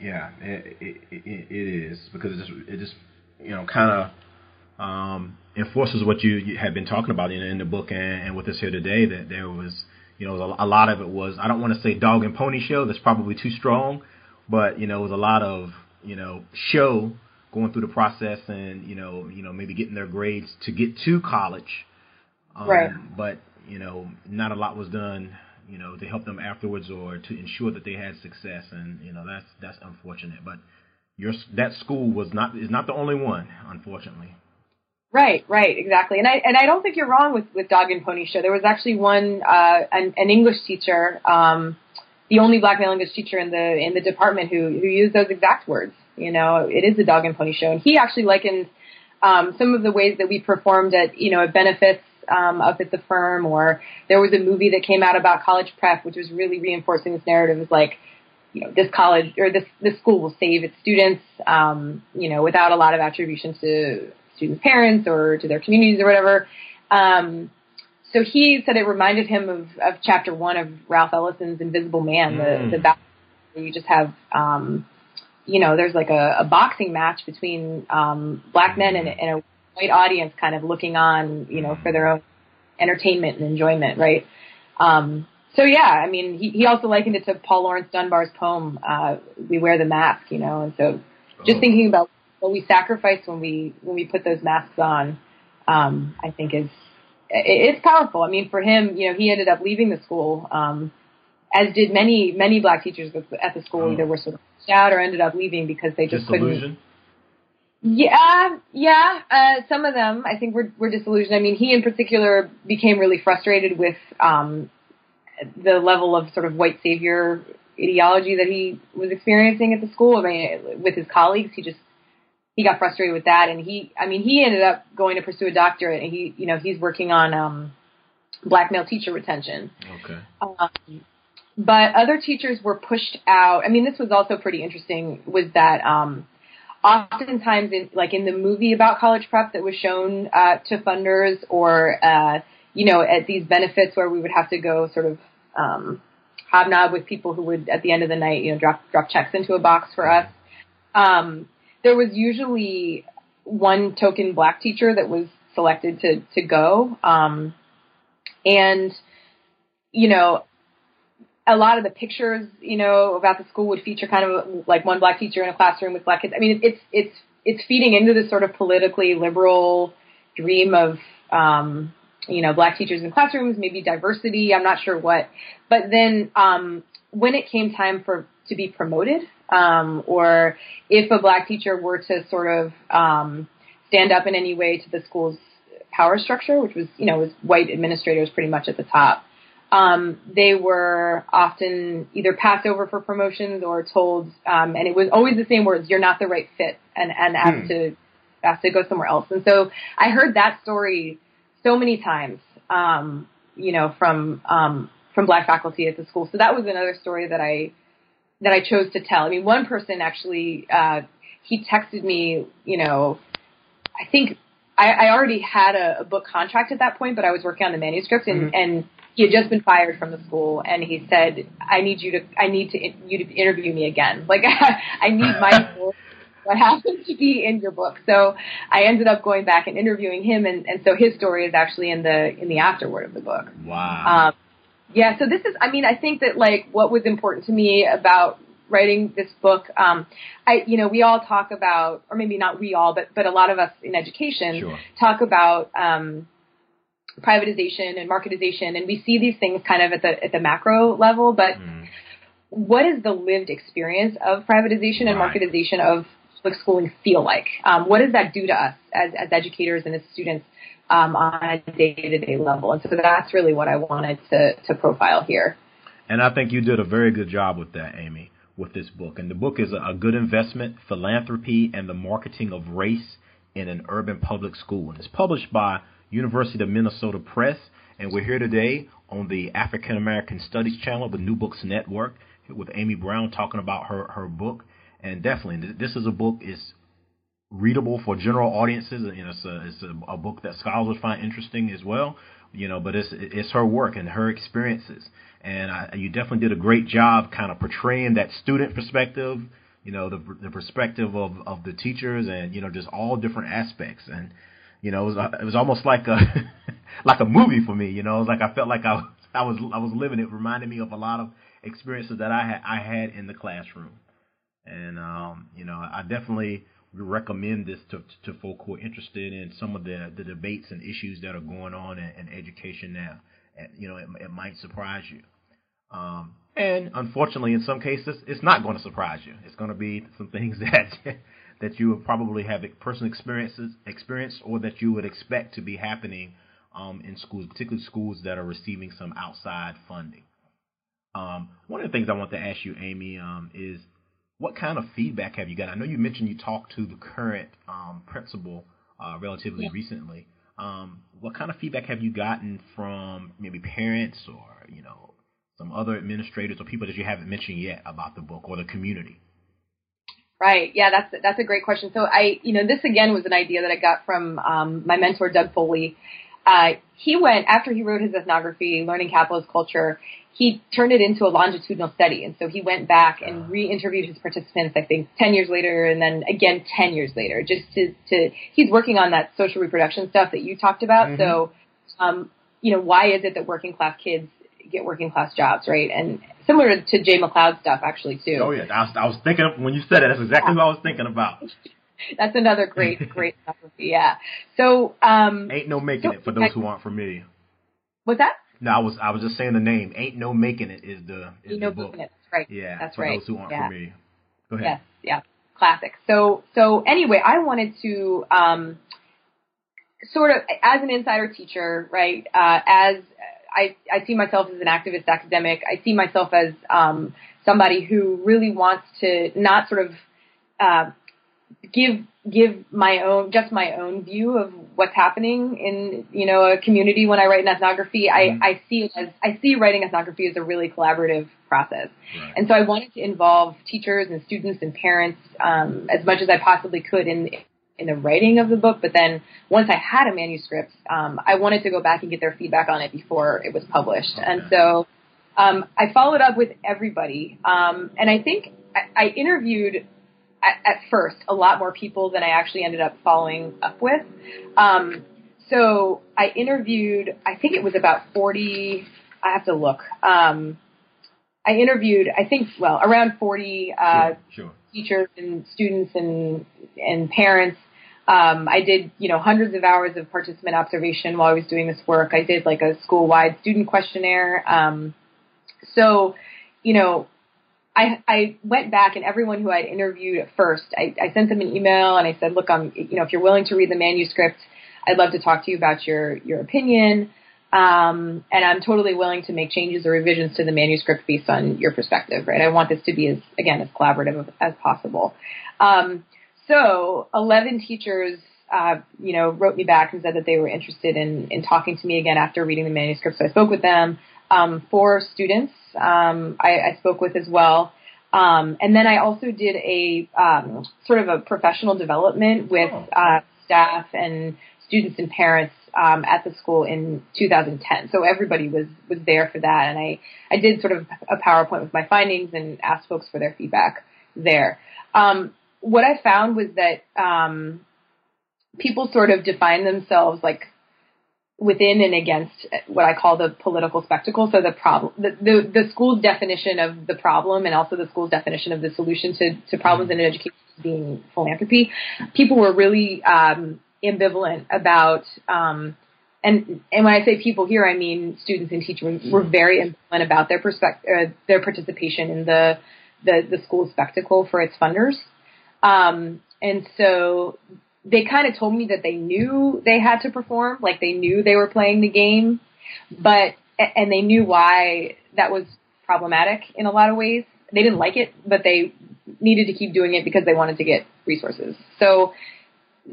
Yeah, it, it, it, it is because it just it just you know kind of um, enforces what you, you had been talking about in, in the book and, and with us here today that there was you know a, a lot of it was I don't want to say dog and pony show that's probably too strong, but you know it was a lot of you know show going through the process and you know you know maybe getting their grades to get to college, um, Right. But you know not a lot was done you know to help them afterwards or to ensure that they had success and you know that's that's unfortunate but your that school was not is not the only one unfortunately Right, right, exactly. And I and I don't think you're wrong with with Dog and Pony Show. There was actually one uh, an, an English teacher, um, the only black male English teacher in the in the department who who used those exact words. You know, it is a Dog and Pony Show, and he actually likened um, some of the ways that we performed at you know at benefits um, up at the firm, or there was a movie that came out about college prep, which was really reinforcing this narrative. Is like you know, this college or this this school will save its students, um, you know, without a lot of attribution to students' parents or to their communities or whatever. Um, so he said it reminded him of, of chapter one of Ralph Ellison's Invisible Man, Mm. the the battle where you just have, um, you know, there's like a, a boxing match between um, black men and, and a white audience, kind of looking on, you know, for their own entertainment and enjoyment, right? Um, so yeah, I mean, he, he also likened it to Paul Laurence Dunbar's poem, uh, "We Wear the Mask," you know, and so just Oh. thinking about what we sacrifice when we when we put those masks on, um, I think is it, it's powerful. I mean, for him, you know, he ended up leaving the school, um, as did many many black teachers at the- school. Oh. Either were sort of out or ended up leaving because they just couldn't. Yeah, yeah. Uh, some of them, I think, were were disillusioned. I mean, he in particular became really frustrated with um, the level of sort of white savior ideology that he was experiencing at the school. I mean, with his colleagues, he just he got frustrated with that, and he, I mean, he ended up going to pursue a doctorate, and he, you know, he's working on um, black male teacher retention. okay Um, but other teachers were pushed out. I mean, this was also pretty interesting. Was that um, oftentimes, in, like in the movie about college prep that was shown uh, to funders, or uh, you know, at these benefits where we would have to go sort of um, hobnob with people who would, at the end of the night, you know, drop drop checks into a box for us. Um, there was usually one token black teacher that was selected to to go, um, and you know, a lot of the pictures, you know, about the school would feature kind of like one black teacher in a classroom with black kids. I mean, it's it's it's feeding into this sort of politically liberal dream of um, you know black teachers in classrooms, maybe diversity. I'm not sure what, but then um, when it came time for to be promoted, um, or if a black teacher were to sort of um, stand up in any way to the school's power structure, which was you know was white administrators pretty much at the top um, they were often either passed over for promotions or told, um, and it was always the same words: "You're not the right fit," and and asked Hmm. to asked to go somewhere else. And so I heard that story so many times, um, you know, from um, from black faculty at the school. So that was another story that I that I chose to tell. I mean, one person actually uh, he texted me, you know, I think I, I already had a, a book contract at that point, but I was working on the manuscript and, mm-hmm. and he had just been fired from the school and he said, I need you to, I need to, you to interview me again. Like I need my what happened to be in your book. So I ended up going back and interviewing him, and, and so his story is actually in the in the afterword of the book. Wow. Um, yeah. So this is, I mean, I think that like what was important to me about writing this book, um, I, you know, we all talk about, or maybe not we all, but but a lot of us in education sure. talk about. Um, privatization and marketization and we see these things kind of at the at the macro level but mm. what is the lived experience of privatization and right. marketization of public schooling feel like um, what does that do to us as as educators and as students um, on a day to day level and so that's really what I wanted to to profile here and I think you did a very good job with that Amy with this book. And the book is a, good investment, philanthropy, and the marketing of race in an urban public school. And it's published by University of Minnesota Press. And we're here today on the African American Studies channel, of the New Books Network, with Amy Brown talking about her, her book. And definitely, this is a book is readable for general audiences. And it's a, it's a, a book that scholars would find interesting as well. You know, but it's it's her work and her experiences and I, you definitely did a great job kind of portraying that student perspective, you know, the the perspective of of the teachers, and you know, just all different aspects, and you know, it was it was almost like a like a movie for me, you know, it was like I felt like I was I was I was living it, reminded me of a lot of experiences that I had I had in the classroom, and um, you know, I definitely recommend this to to folk who are interested in some of the the debates and issues that are going on in, in education now. And, you know, it, it might surprise you. Um, and unfortunately, in some cases, it's not going to surprise you. It's going to be some things that that you would probably have personal experiences experienced or that you would expect to be happening um, in schools, particularly schools that are receiving some outside funding. Um, one of the things I want to ask you, Amy, um, is what kind of feedback have you got? I know you mentioned you talked to the current um, principal uh, relatively yeah. recently. Um, what kind of feedback have you gotten from maybe parents or you know some other administrators or people that you haven't mentioned yet about the book or the community? Right. Yeah, that's that's a great question. So I, you know, this again was an idea that I got from um, my mentor Doug Foley. Uh, he went after he wrote his ethnography, learning capitalist culture. He turned it into a longitudinal study, and so he went back and ah. re-interviewed his participants. I think ten years later, and then again ten years later, just to to. He's working on that social reproduction stuff that you talked about. Mm-hmm. So, um, you know, why is it that working class kids get working class jobs, right? And similar to Jay MacLeod stuff, actually, too. Oh yeah, I was, I was thinking of, when you said it. That's exactly what I was thinking about. that's another great, great biography. Yeah. So um, ain't no making so, it for those who aren't familiar. What's that? No, I was I was just saying the name. Ain't no making it is the is ain't the no book. It. That's right. Yeah. That's for right. those who aren't yeah. familiar. Go ahead. Yes. Yeah. Classic. So so anyway, I wanted to um, sort of as an insider teacher, right? Uh, as I, I see myself as an activist academic. I see myself as um, somebody who really wants to not sort of uh, give give my own just my own view of what's happening in you know a community when I write an ethnography. Mm-hmm. I, I see it as I see writing ethnography as a really collaborative process, right. and so I wanted to involve teachers and students and parents um, as much as I possibly could in in the writing of the book, but then once I had a manuscript, um, I wanted to go back and get their feedback on it before it was published. Okay. And so um, I followed up with everybody, um, and I think I, I interviewed at, at, first a lot more people than I actually ended up following up with. Um, so I interviewed, I think it was about forty. I have to look. Um, I interviewed, I think, well, around forty uh, sure, sure. Teachers and students and and parents um, I did, you know, hundreds of hours of participant observation while I was doing this work. I did like a school-wide student questionnaire. Um, so, you know, I, I went back and everyone who I'd interviewed at first, I, I sent them an email and I said, look, I'm, you know, if you're willing to read the manuscript, I'd love to talk to you about your, your opinion. Um, and I'm totally willing to make changes or revisions to the manuscript based on your perspective, right? I want this to be as, again, as collaborative as possible. Um, so 11 teachers uh, you know, wrote me back and said that they were interested in, in talking to me again after reading the manuscript. So I spoke with them. Um, four students um, I, I spoke with as well. Um, and then I also did a um, sort of a professional development with Oh. uh, staff and students and parents um, at the school in 2010. So everybody was was there for that, and I I did sort of a PowerPoint with my findings and asked folks for their feedback there. Um, what I found was that um, people sort of define themselves like within and against what I call the political spectacle. So the problem, the, the, the school's definition of the problem and also the school's definition of the solution to, to problems in education being philanthropy. People were really um, ambivalent about, um, and and when I say people here, I mean students and teachers were very ambivalent about their perspective, uh, their participation in the the the school spectacle for its funders. Um, and so they kind of told me that they knew they had to perform, like they knew they were playing the game, but and they knew why that was problematic in a lot of ways. They didn't like it, but they needed to keep doing it because they wanted to get resources. So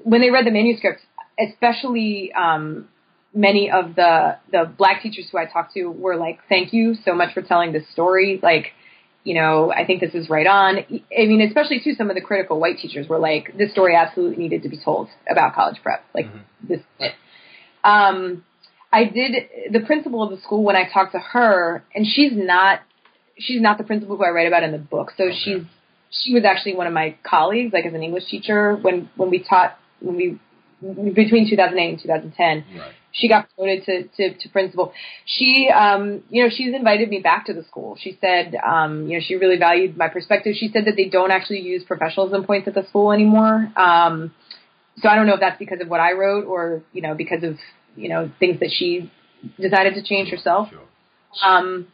when they read the manuscript, especially um, many of the the black teachers who I talked to were like, "Thank you so much for telling this story." Like, you know, I think this is right on. I mean, especially too, some of the critical white teachers were like, "This story absolutely needed to be told about college prep." Like, this is it. Um, I did the principal of the school when I talked to her, and she's not she's not the principal who I write about in the book. So she's she was actually one of my colleagues, like as an English teacher when when we taught when we between 2008 and 2010. Right. She got promoted to, to, to principal. She, um, you know, she's invited me back to the school. She said, um, you know, she really valued my perspective. She said that they don't actually use professionalism points at the school anymore. Um, so I don't know if that's because of what I wrote or, you know, because of, you know, things that she decided to change herself. Sure. Um,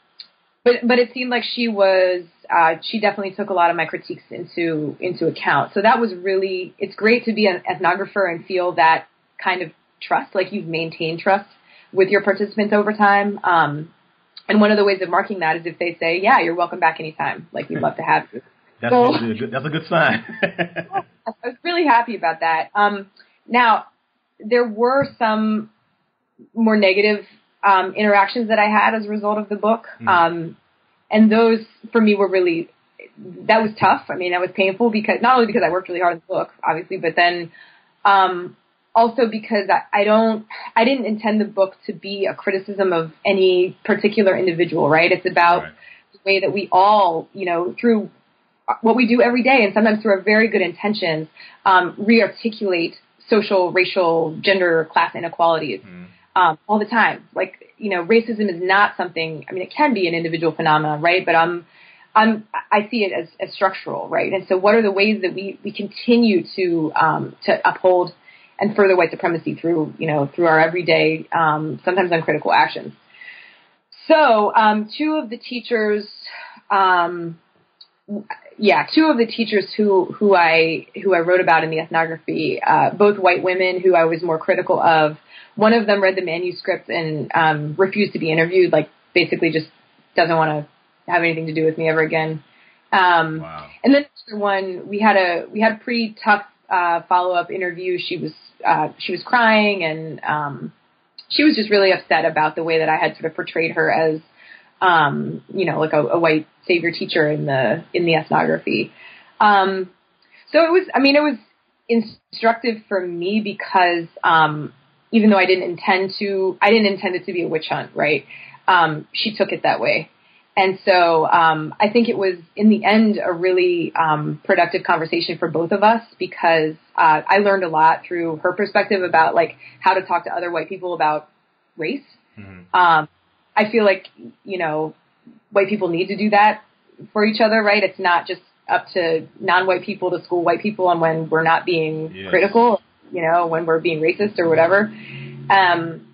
but but it seemed like she was uh, she definitely took a lot of my critiques into into account. So that was really it's great to be an ethnographer and feel that kind of trust, like you've maintained trust with your participants over time. Um, and one of the ways of marking that is if they say, "Yeah, you're welcome back anytime. Like we'd love to have you." That's, So- a good, that's a good sign. I was really happy about that. Um, now, there were some more negative um, interactions that I had as a result of the book, Hmm. um, and those for me were really that was tough. I mean, that was painful because not only because I worked really hard on the book, obviously, but then um, also because I, I don't I didn't intend the book to be a criticism of any particular individual. Right? It's about Right. the way that we all, you know, through what we do every day and sometimes through our very good intentions, um, re-articulate social, racial, gender, class inequalities um, all the time. Like, you know, racism is not something. I mean, it can be an individual phenomenon, right? But I'm, I'm, I see it as, as structural, right? And so, what are the ways that we we continue to um, to uphold and further white supremacy through, you know, through our everyday, um, sometimes uncritical actions? So, um, two of the teachers. Um, yeah, two of the teachers who who I who I wrote about in the ethnography, uh, both white women who I was more critical of. One of them read the manuscript and um, refused to be interviewed, like basically just doesn't want to have anything to do with me ever again. Um, wow. and then the one, we had a we had a pretty tough uh, follow up interview. She was uh, she was crying and um, she was just really upset about the way that I had sort of portrayed her as um, you know like a, a white savior teacher in the in the ethnography. Um, so it was I mean it was instructive for me because um, even though I didn't intend to I didn't intend it to be a witch hunt right um, she took it that way. And so um, I think it was, in the end, a really um, productive conversation for both of us because uh, I learned a lot through her perspective about like how to talk to other white people about race. Mhm. Um, I feel like you know white people need to do that for each other, right? It's not just up to non-white people to school white people on when we're not being Yes. critical, you know, when we're being racist or whatever. Um,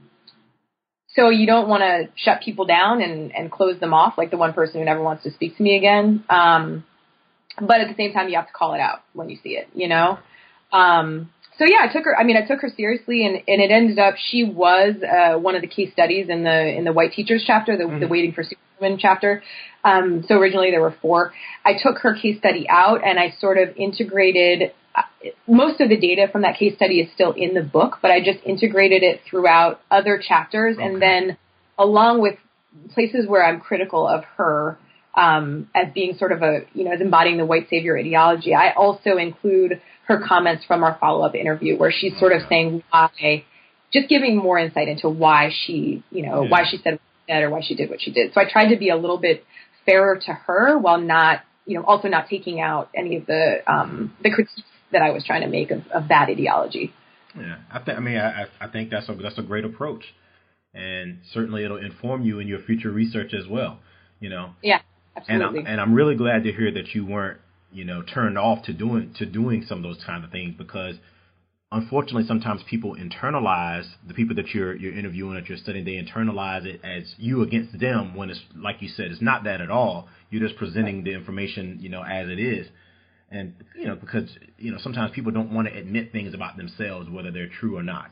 so you don't want to shut people down and, and close them off, like the one person who never wants to speak to me again. Um, but at the same time, you have to call it out when you see it, you know. Um, so yeah, I took her. I mean, I took her seriously, and, and it ended up she was uh, one of the case studies in the in the white teachers chapter, the, the waiting for superwomen chapter. Um, so originally there were four. I took her case study out, and I sort of integrated most of the data from that case study is still in the book, but I just integrated it throughout other chapters, okay. and then along with places where I'm critical of her um, as being sort of a you know as embodying the white savior ideology, I also include her comments from our follow up interview where she's sort of saying why, just giving more insight into why she you know yeah. why she said what she said or why she did what she did. So I tried to be a little bit fairer to her while not you know also not taking out any of the um, the critiques that I was trying to make of, of that ideology. Yeah, I think. I mean, I, I think that's a that's a great approach, and certainly it'll inform you in your future research as well. You know. Yeah, absolutely. And I'm, and I'm really glad to hear that you weren't, you know, turned off to doing to doing some of those kind of things because, unfortunately, sometimes people internalize the people that you're you're interviewing that you're studying. They internalize it as you against them when it's like you said, it's not that at all. You're just presenting the information, you know, as it is and you know because you know sometimes people don't want to admit things about themselves whether they're true or not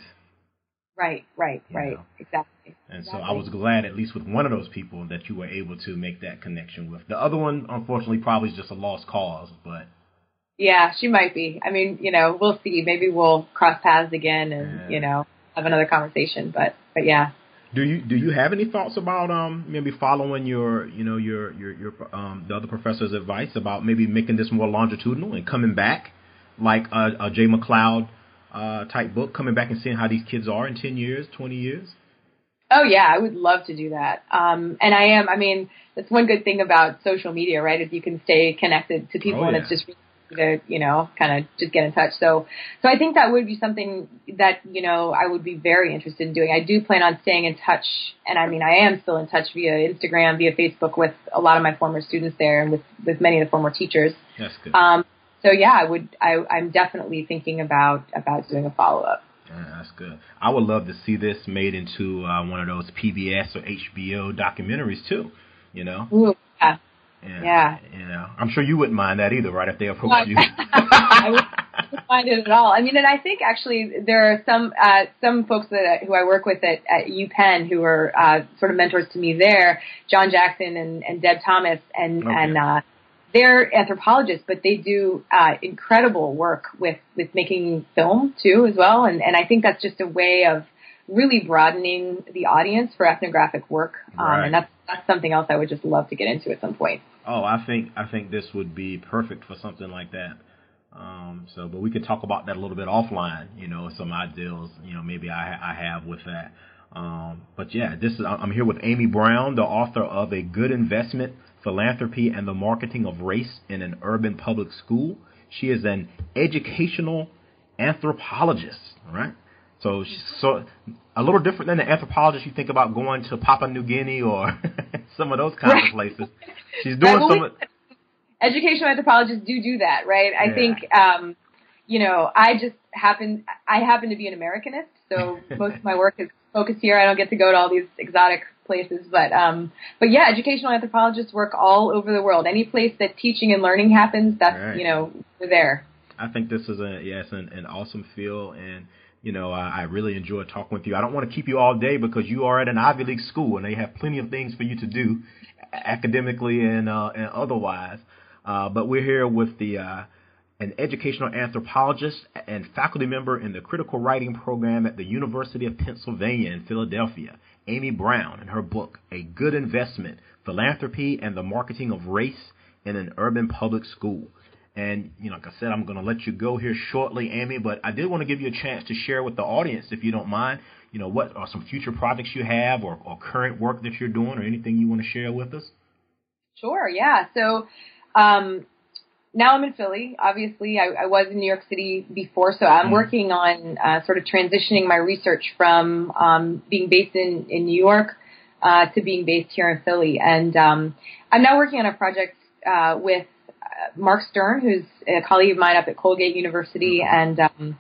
right right right know? exactly and exactly. so i was glad at least with one of those people that you were able to make that connection with the other one unfortunately probably is just a lost cause but yeah she might be i mean you know we'll see maybe we'll cross paths again and yeah. you know have another conversation but but yeah do you do you have any thoughts about um maybe following your you know your your your um the other professor's advice about maybe making this more longitudinal and coming back like a, a Jay MacLeod uh, type book, coming back and seeing how these kids are in ten years, twenty years? Oh yeah, I would love to do that. Um, and I am. I mean, that's one good thing about social media, right? Is you can stay connected to people, oh, yeah. and it's just to you know kind of just get in touch. So so I think that would be something that you know I would be very interested in doing. I do plan on staying in touch, and I mean I am still in touch via Instagram, via Facebook with a lot of my former students there, and with with many of the former teachers. That's good. Um, so yeah, I would. I, I'm definitely thinking about about doing a follow up. Yeah, that's good. I would love to see this made into uh, one of those PBS or HBO documentaries too. You know. Ooh, yeah. Yeah, yeah. You know, I'm sure you wouldn't mind that either, right? If they approached well, you. I wouldn't mind it at all. I mean, and I think actually there are some uh, some folks that who I work with at, at UPenn who are uh, sort of mentors to me there, John Jackson and, and Deb Thomas, and okay. and uh, they're anthropologists, but they do uh, incredible work with with making film too as well, and and I think that's just a way of really broadening the audience for ethnographic work, um, right. and that's that's something else I would just love to get into at some point. Oh, I think I think this would be perfect for something like that. Um, so, but we could talk about that a little bit offline. You know, some ideals. You know, maybe I I have with that. Um, but yeah, this is I'm here with Amy Brown, the author of A Good Investment: Philanthropy and the Marketing of Race in an Urban Public School. She is an educational anthropologist, right? So, she's so a little different than the anthropologist you think about going to Papua New Guinea or some of those kinds right. of places. She's doing right, some. educational anthropologists do do that, right? I think, um, you know, I just happen I happen to be an Americanist, so most of my work is focused here. I don't get to go to all these exotic places, but um, but yeah, educational anthropologists work all over the world. Any place that teaching and learning happens, that's right. you know, we're there. I think this is a yes, an, an awesome field and you know, I, I really enjoy talking with you. I don't want to keep you all day because you are at an Ivy League school and they have plenty of things for you to do academically and, uh, and otherwise. Uh, but we're here with the, uh, an educational anthropologist and faculty member in the critical writing program at the University of Pennsylvania in Philadelphia, Amy Brown, and her book, A Good Investment Philanthropy and the Marketing of Race in an Urban Public School. And you know, like I said, I'm going to let you go here shortly, Amy. But I did want to give you a chance to share with the audience, if you don't mind, you know, what are some future projects you have, or, or current work that you're doing, or anything you want to share with us. Sure. Yeah. So um, now I'm in Philly. Obviously, I, I, was in New York City before, so I'm mm working on uh, sort of transitioning my research from um, being based in in New York uh, to being based here in Philly. And um, I'm now working on a project uh, with Mark Stern, who's a colleague of mine up at Colgate University, and um,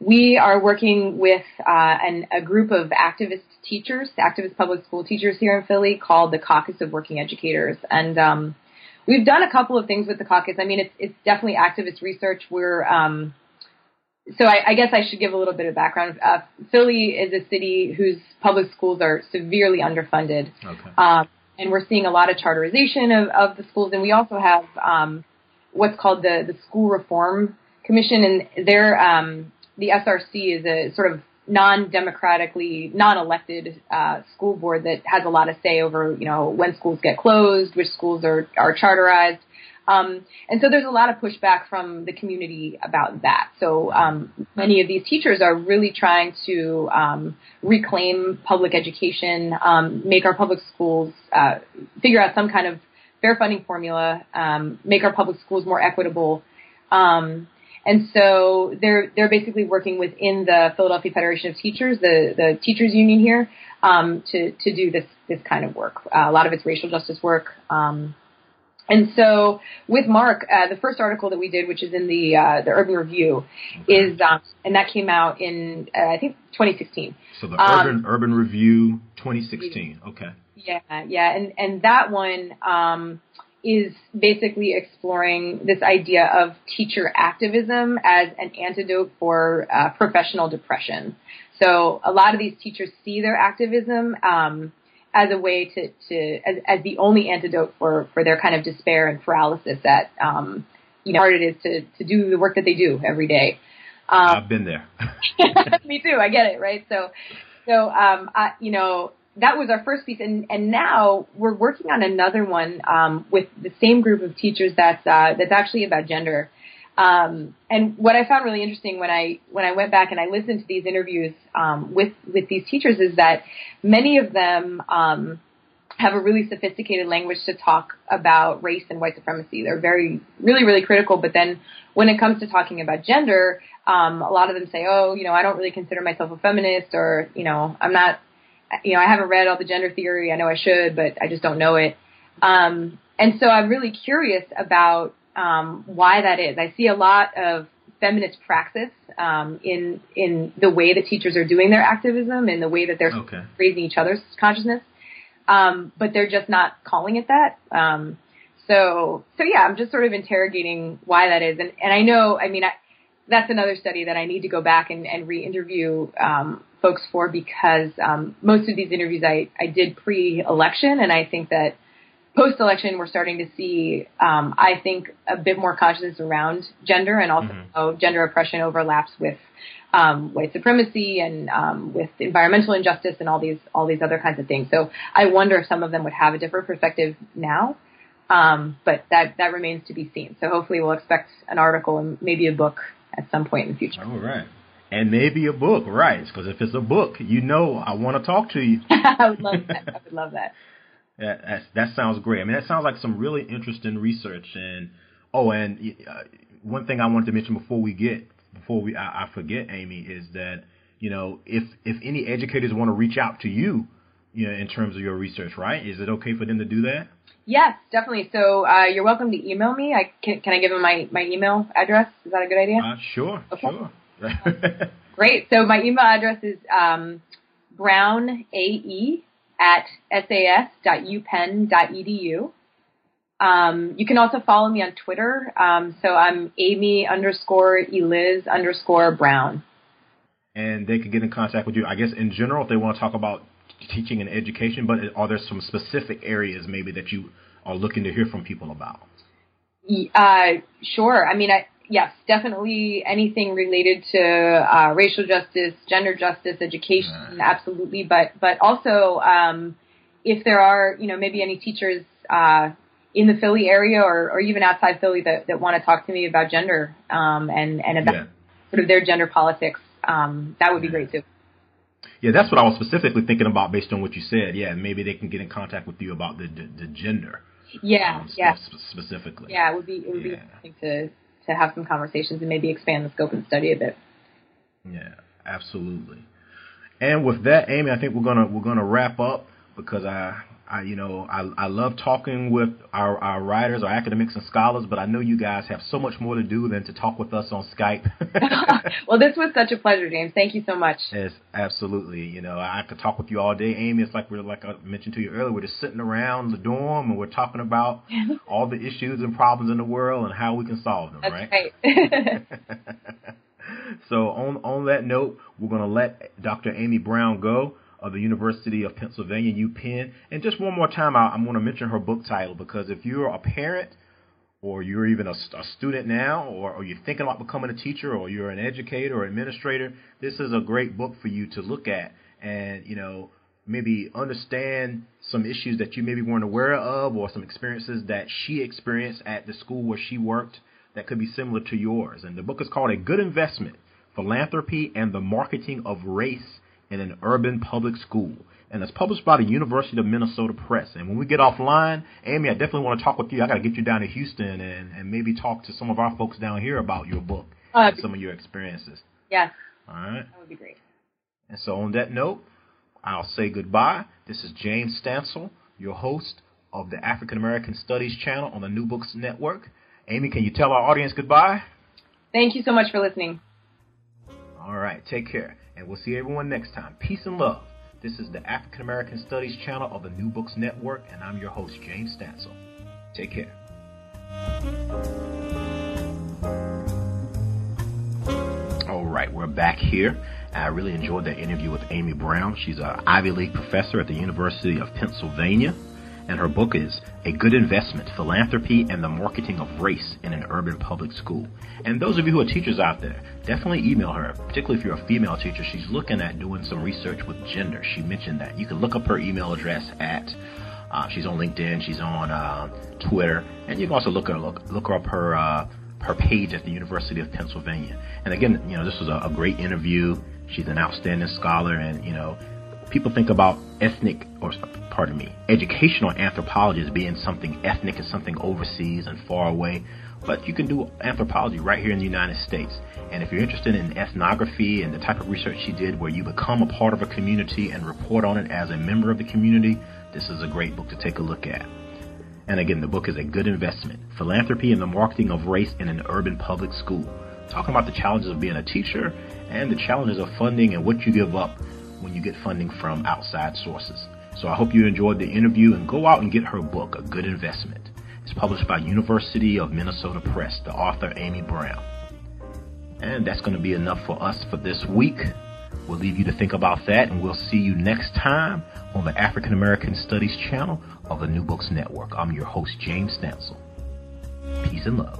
we are working with uh, an, a group of activist teachers, activist public school teachers here in Philly, called the Caucus of Working Educators, and um, we've done a couple of things with the caucus. I mean, it's it's definitely activist research. We're um, so I, I, guess I should give a little bit of background. Uh, Philly is a city whose public schools are severely underfunded, okay. um, and we're seeing a lot of charterization of, of the schools, and we also have um, what's called the, the school reform commission, and their um, the SRC is a sort of non-democratically, non-elected uh, school board that has a lot of say over, you know, when schools get closed, which schools are are charterized. Um, and so there's a lot of pushback from the community about that. So um, many of these teachers are really trying to um, reclaim public education, um, make our public schools, uh, figure out some kind of fair funding formula, um, make our public schools more equitable. Um, and so they're they're basically working within the Philadelphia Federation of Teachers, the the teachers union here, to to do this this kind of work. Uh, a lot of it's racial justice work. Um, and so with Mark, uh, the first article that we did, which is in the uh, the Urban Review, is um, and that came out in uh, I think 2016. So the Urban um, Urban Review 2016. Okay. Yeah, yeah, and and that one um, is basically exploring this idea of teacher activism as an antidote for uh, professional depression. So a lot of these teachers see their activism um, as a way to, to as, as the only antidote for, for their kind of despair and paralysis that um, you know hard it is to, to do the work that they do every day. Um, I've been there. me too. I get it. Right. So so um, I, you know that was our first piece, and and now we're working on another one um, with the same group of teachers that's uh, that's actually about gender. Um, and what I found really interesting when I when I went back and I listened to these interviews um, with with these teachers is that many of them um, have a really sophisticated language to talk about race and white supremacy. They're very really really critical, but then when it comes to talking about gender, um, a lot of them say, "Oh, you know, I don't really consider myself a feminist," or you know, "I'm not." You know, I haven't read all the gender theory. I know I should, but I just don't know it. Um, and so I'm really curious about um, why that is. I see a lot of feminist praxis um, in in the way that teachers are doing their activism and the way that they're okay. raising each other's consciousness, um, but they're just not calling it that. Um, so so yeah, I'm just sort of interrogating why that is, and and I know, I mean, I, that's another study that I need to go back and, and re-interview um, folks for because um, most of these interviews I, I did pre-election, and I think that post election, we're starting to see, um, I think, a bit more consciousness around gender and also mm-hmm. how gender oppression overlaps with um, white supremacy and um, with environmental injustice and all these all these other kinds of things. So I wonder if some of them would have a different perspective now. Um, but that that remains to be seen. So hopefully we'll expect an article and maybe a book at some point in the future. All right. And maybe a book, right? Because if it's a book, you know I want to talk to you. I would love that. I would love that. That, that sounds great. I mean, that sounds like some really interesting research. And oh, and uh, one thing I wanted to mention before we get before we I, I forget, Amy, is that you know if if any educators want to reach out to you, you know, in terms of your research, right? Is it okay for them to do that? Yes, definitely. So uh, you're welcome to email me. I can can I give them my my email address? Is that a good idea? Uh, sure, okay. sure. Great. So my email address is um, brown ae at sas.upenn.edu. Um, you can also follow me on Twitter. Um, so I'm Amy underscore Eliz underscore Brown. And they can get in contact with you, I guess, in general, if they want to talk about teaching and education, but are there some specific areas maybe that you are looking to hear from people about? Uh, sure. I mean, I, yes, definitely anything related to uh, racial justice, gender justice, education, right. absolutely. But but also, um, if there are you know maybe any teachers uh, in the Philly area or, or even outside Philly that, that want to talk to me about gender um, and and about yeah. sort of their gender politics, um, that would be yeah. great too. Yeah, that's what I was specifically thinking about based on what you said. Yeah, maybe they can get in contact with you about the the, the gender. Yeah, um, yeah. Specifically. Yeah, it would be it would yeah. be interesting to to have some conversations and maybe expand the scope of the study a bit. Yeah, absolutely. And with that, Amy, I think we're gonna we're gonna wrap up because I I, you know, I, I love talking with our, our writers, our academics and scholars, but I know you guys have so much more to do than to talk with us on Skype. well, this was such a pleasure, James. Thank you so much. Yes, absolutely. You know, I could talk with you all day, Amy. It's like we're like I mentioned to you earlier, we're just sitting around the dorm and we're talking about all the issues and problems in the world and how we can solve them. That's right. right. so on on that note, we're going to let Dr. Amy Brown go of the University of Pennsylvania, UPenn. And just one more time, I, am going to mention her book title because if you're a parent or you're even a, a student now, or, or, you're thinking about becoming a teacher, or you're an educator or administrator, this is a great book for you to look at and, you know, maybe understand some issues that you maybe weren't aware of or some experiences that she experienced at the school where she worked that could be similar to yours. And the book is called A Good Investment Philanthropy and the Marketing of Race in an Urban Public School. And it's published by the University of Minnesota Press. And when we get offline, Amy, I definitely want to talk with you. I got to get you down to Houston and, and maybe talk to some of our folks down here about your book uh, and some of your experiences. Yes. All right. That would be great. And so on that note, I'll say goodbye. This is James Stansel, your host of the African American Studies channel on the New Books Network. Amy, can you tell our audience goodbye? Thank you so much for listening. All right, take care, and we'll see everyone next time. Peace and love. This is the African American Studies channel of the New Books Network, and I'm your host, James Stansel. Take care. All right, we're back here. I really enjoyed that interview with Amy Brown. She's an Ivy League professor at the University of Pennsylvania and her book is A Good Investment Philanthropy and the Marketing of Race in an Urban Public School. And those of you who are teachers out there, definitely email her, particularly if you're a female teacher. She's looking at doing some research with gender. She mentioned that. You can look up her email address at uh, she's on LinkedIn, she's on uh, Twitter, and you can also look her look, look her up her uh, her page at the University of Pennsylvania. And again, you know, this was a, a great interview. She's an outstanding scholar, and you know, people think about ethnic, or pardon me, educational anthropology as being something ethnic and something overseas and far away. But you can do anthropology right here in the United States. And if you're interested in ethnography and the type of research she did where you become a part of a community and report on it as a member of the community, this is a great book to take a look at. And again, the book is a good investment. Philanthropy and the Marketing of Race in an Urban Public School. Talking about the challenges of being a teacher and the challenges of funding and what you give up when you get funding from outside sources. So I hope you enjoyed the interview and go out and get her book, A Good Investment. It's published by University of Minnesota Press, the author Amy Brown. And that's going to be enough for us for this week. We'll leave you to think about that and we'll see you next time on the African American Studies channel of the New Books Network. I'm your host, James Stansel. Peace and love.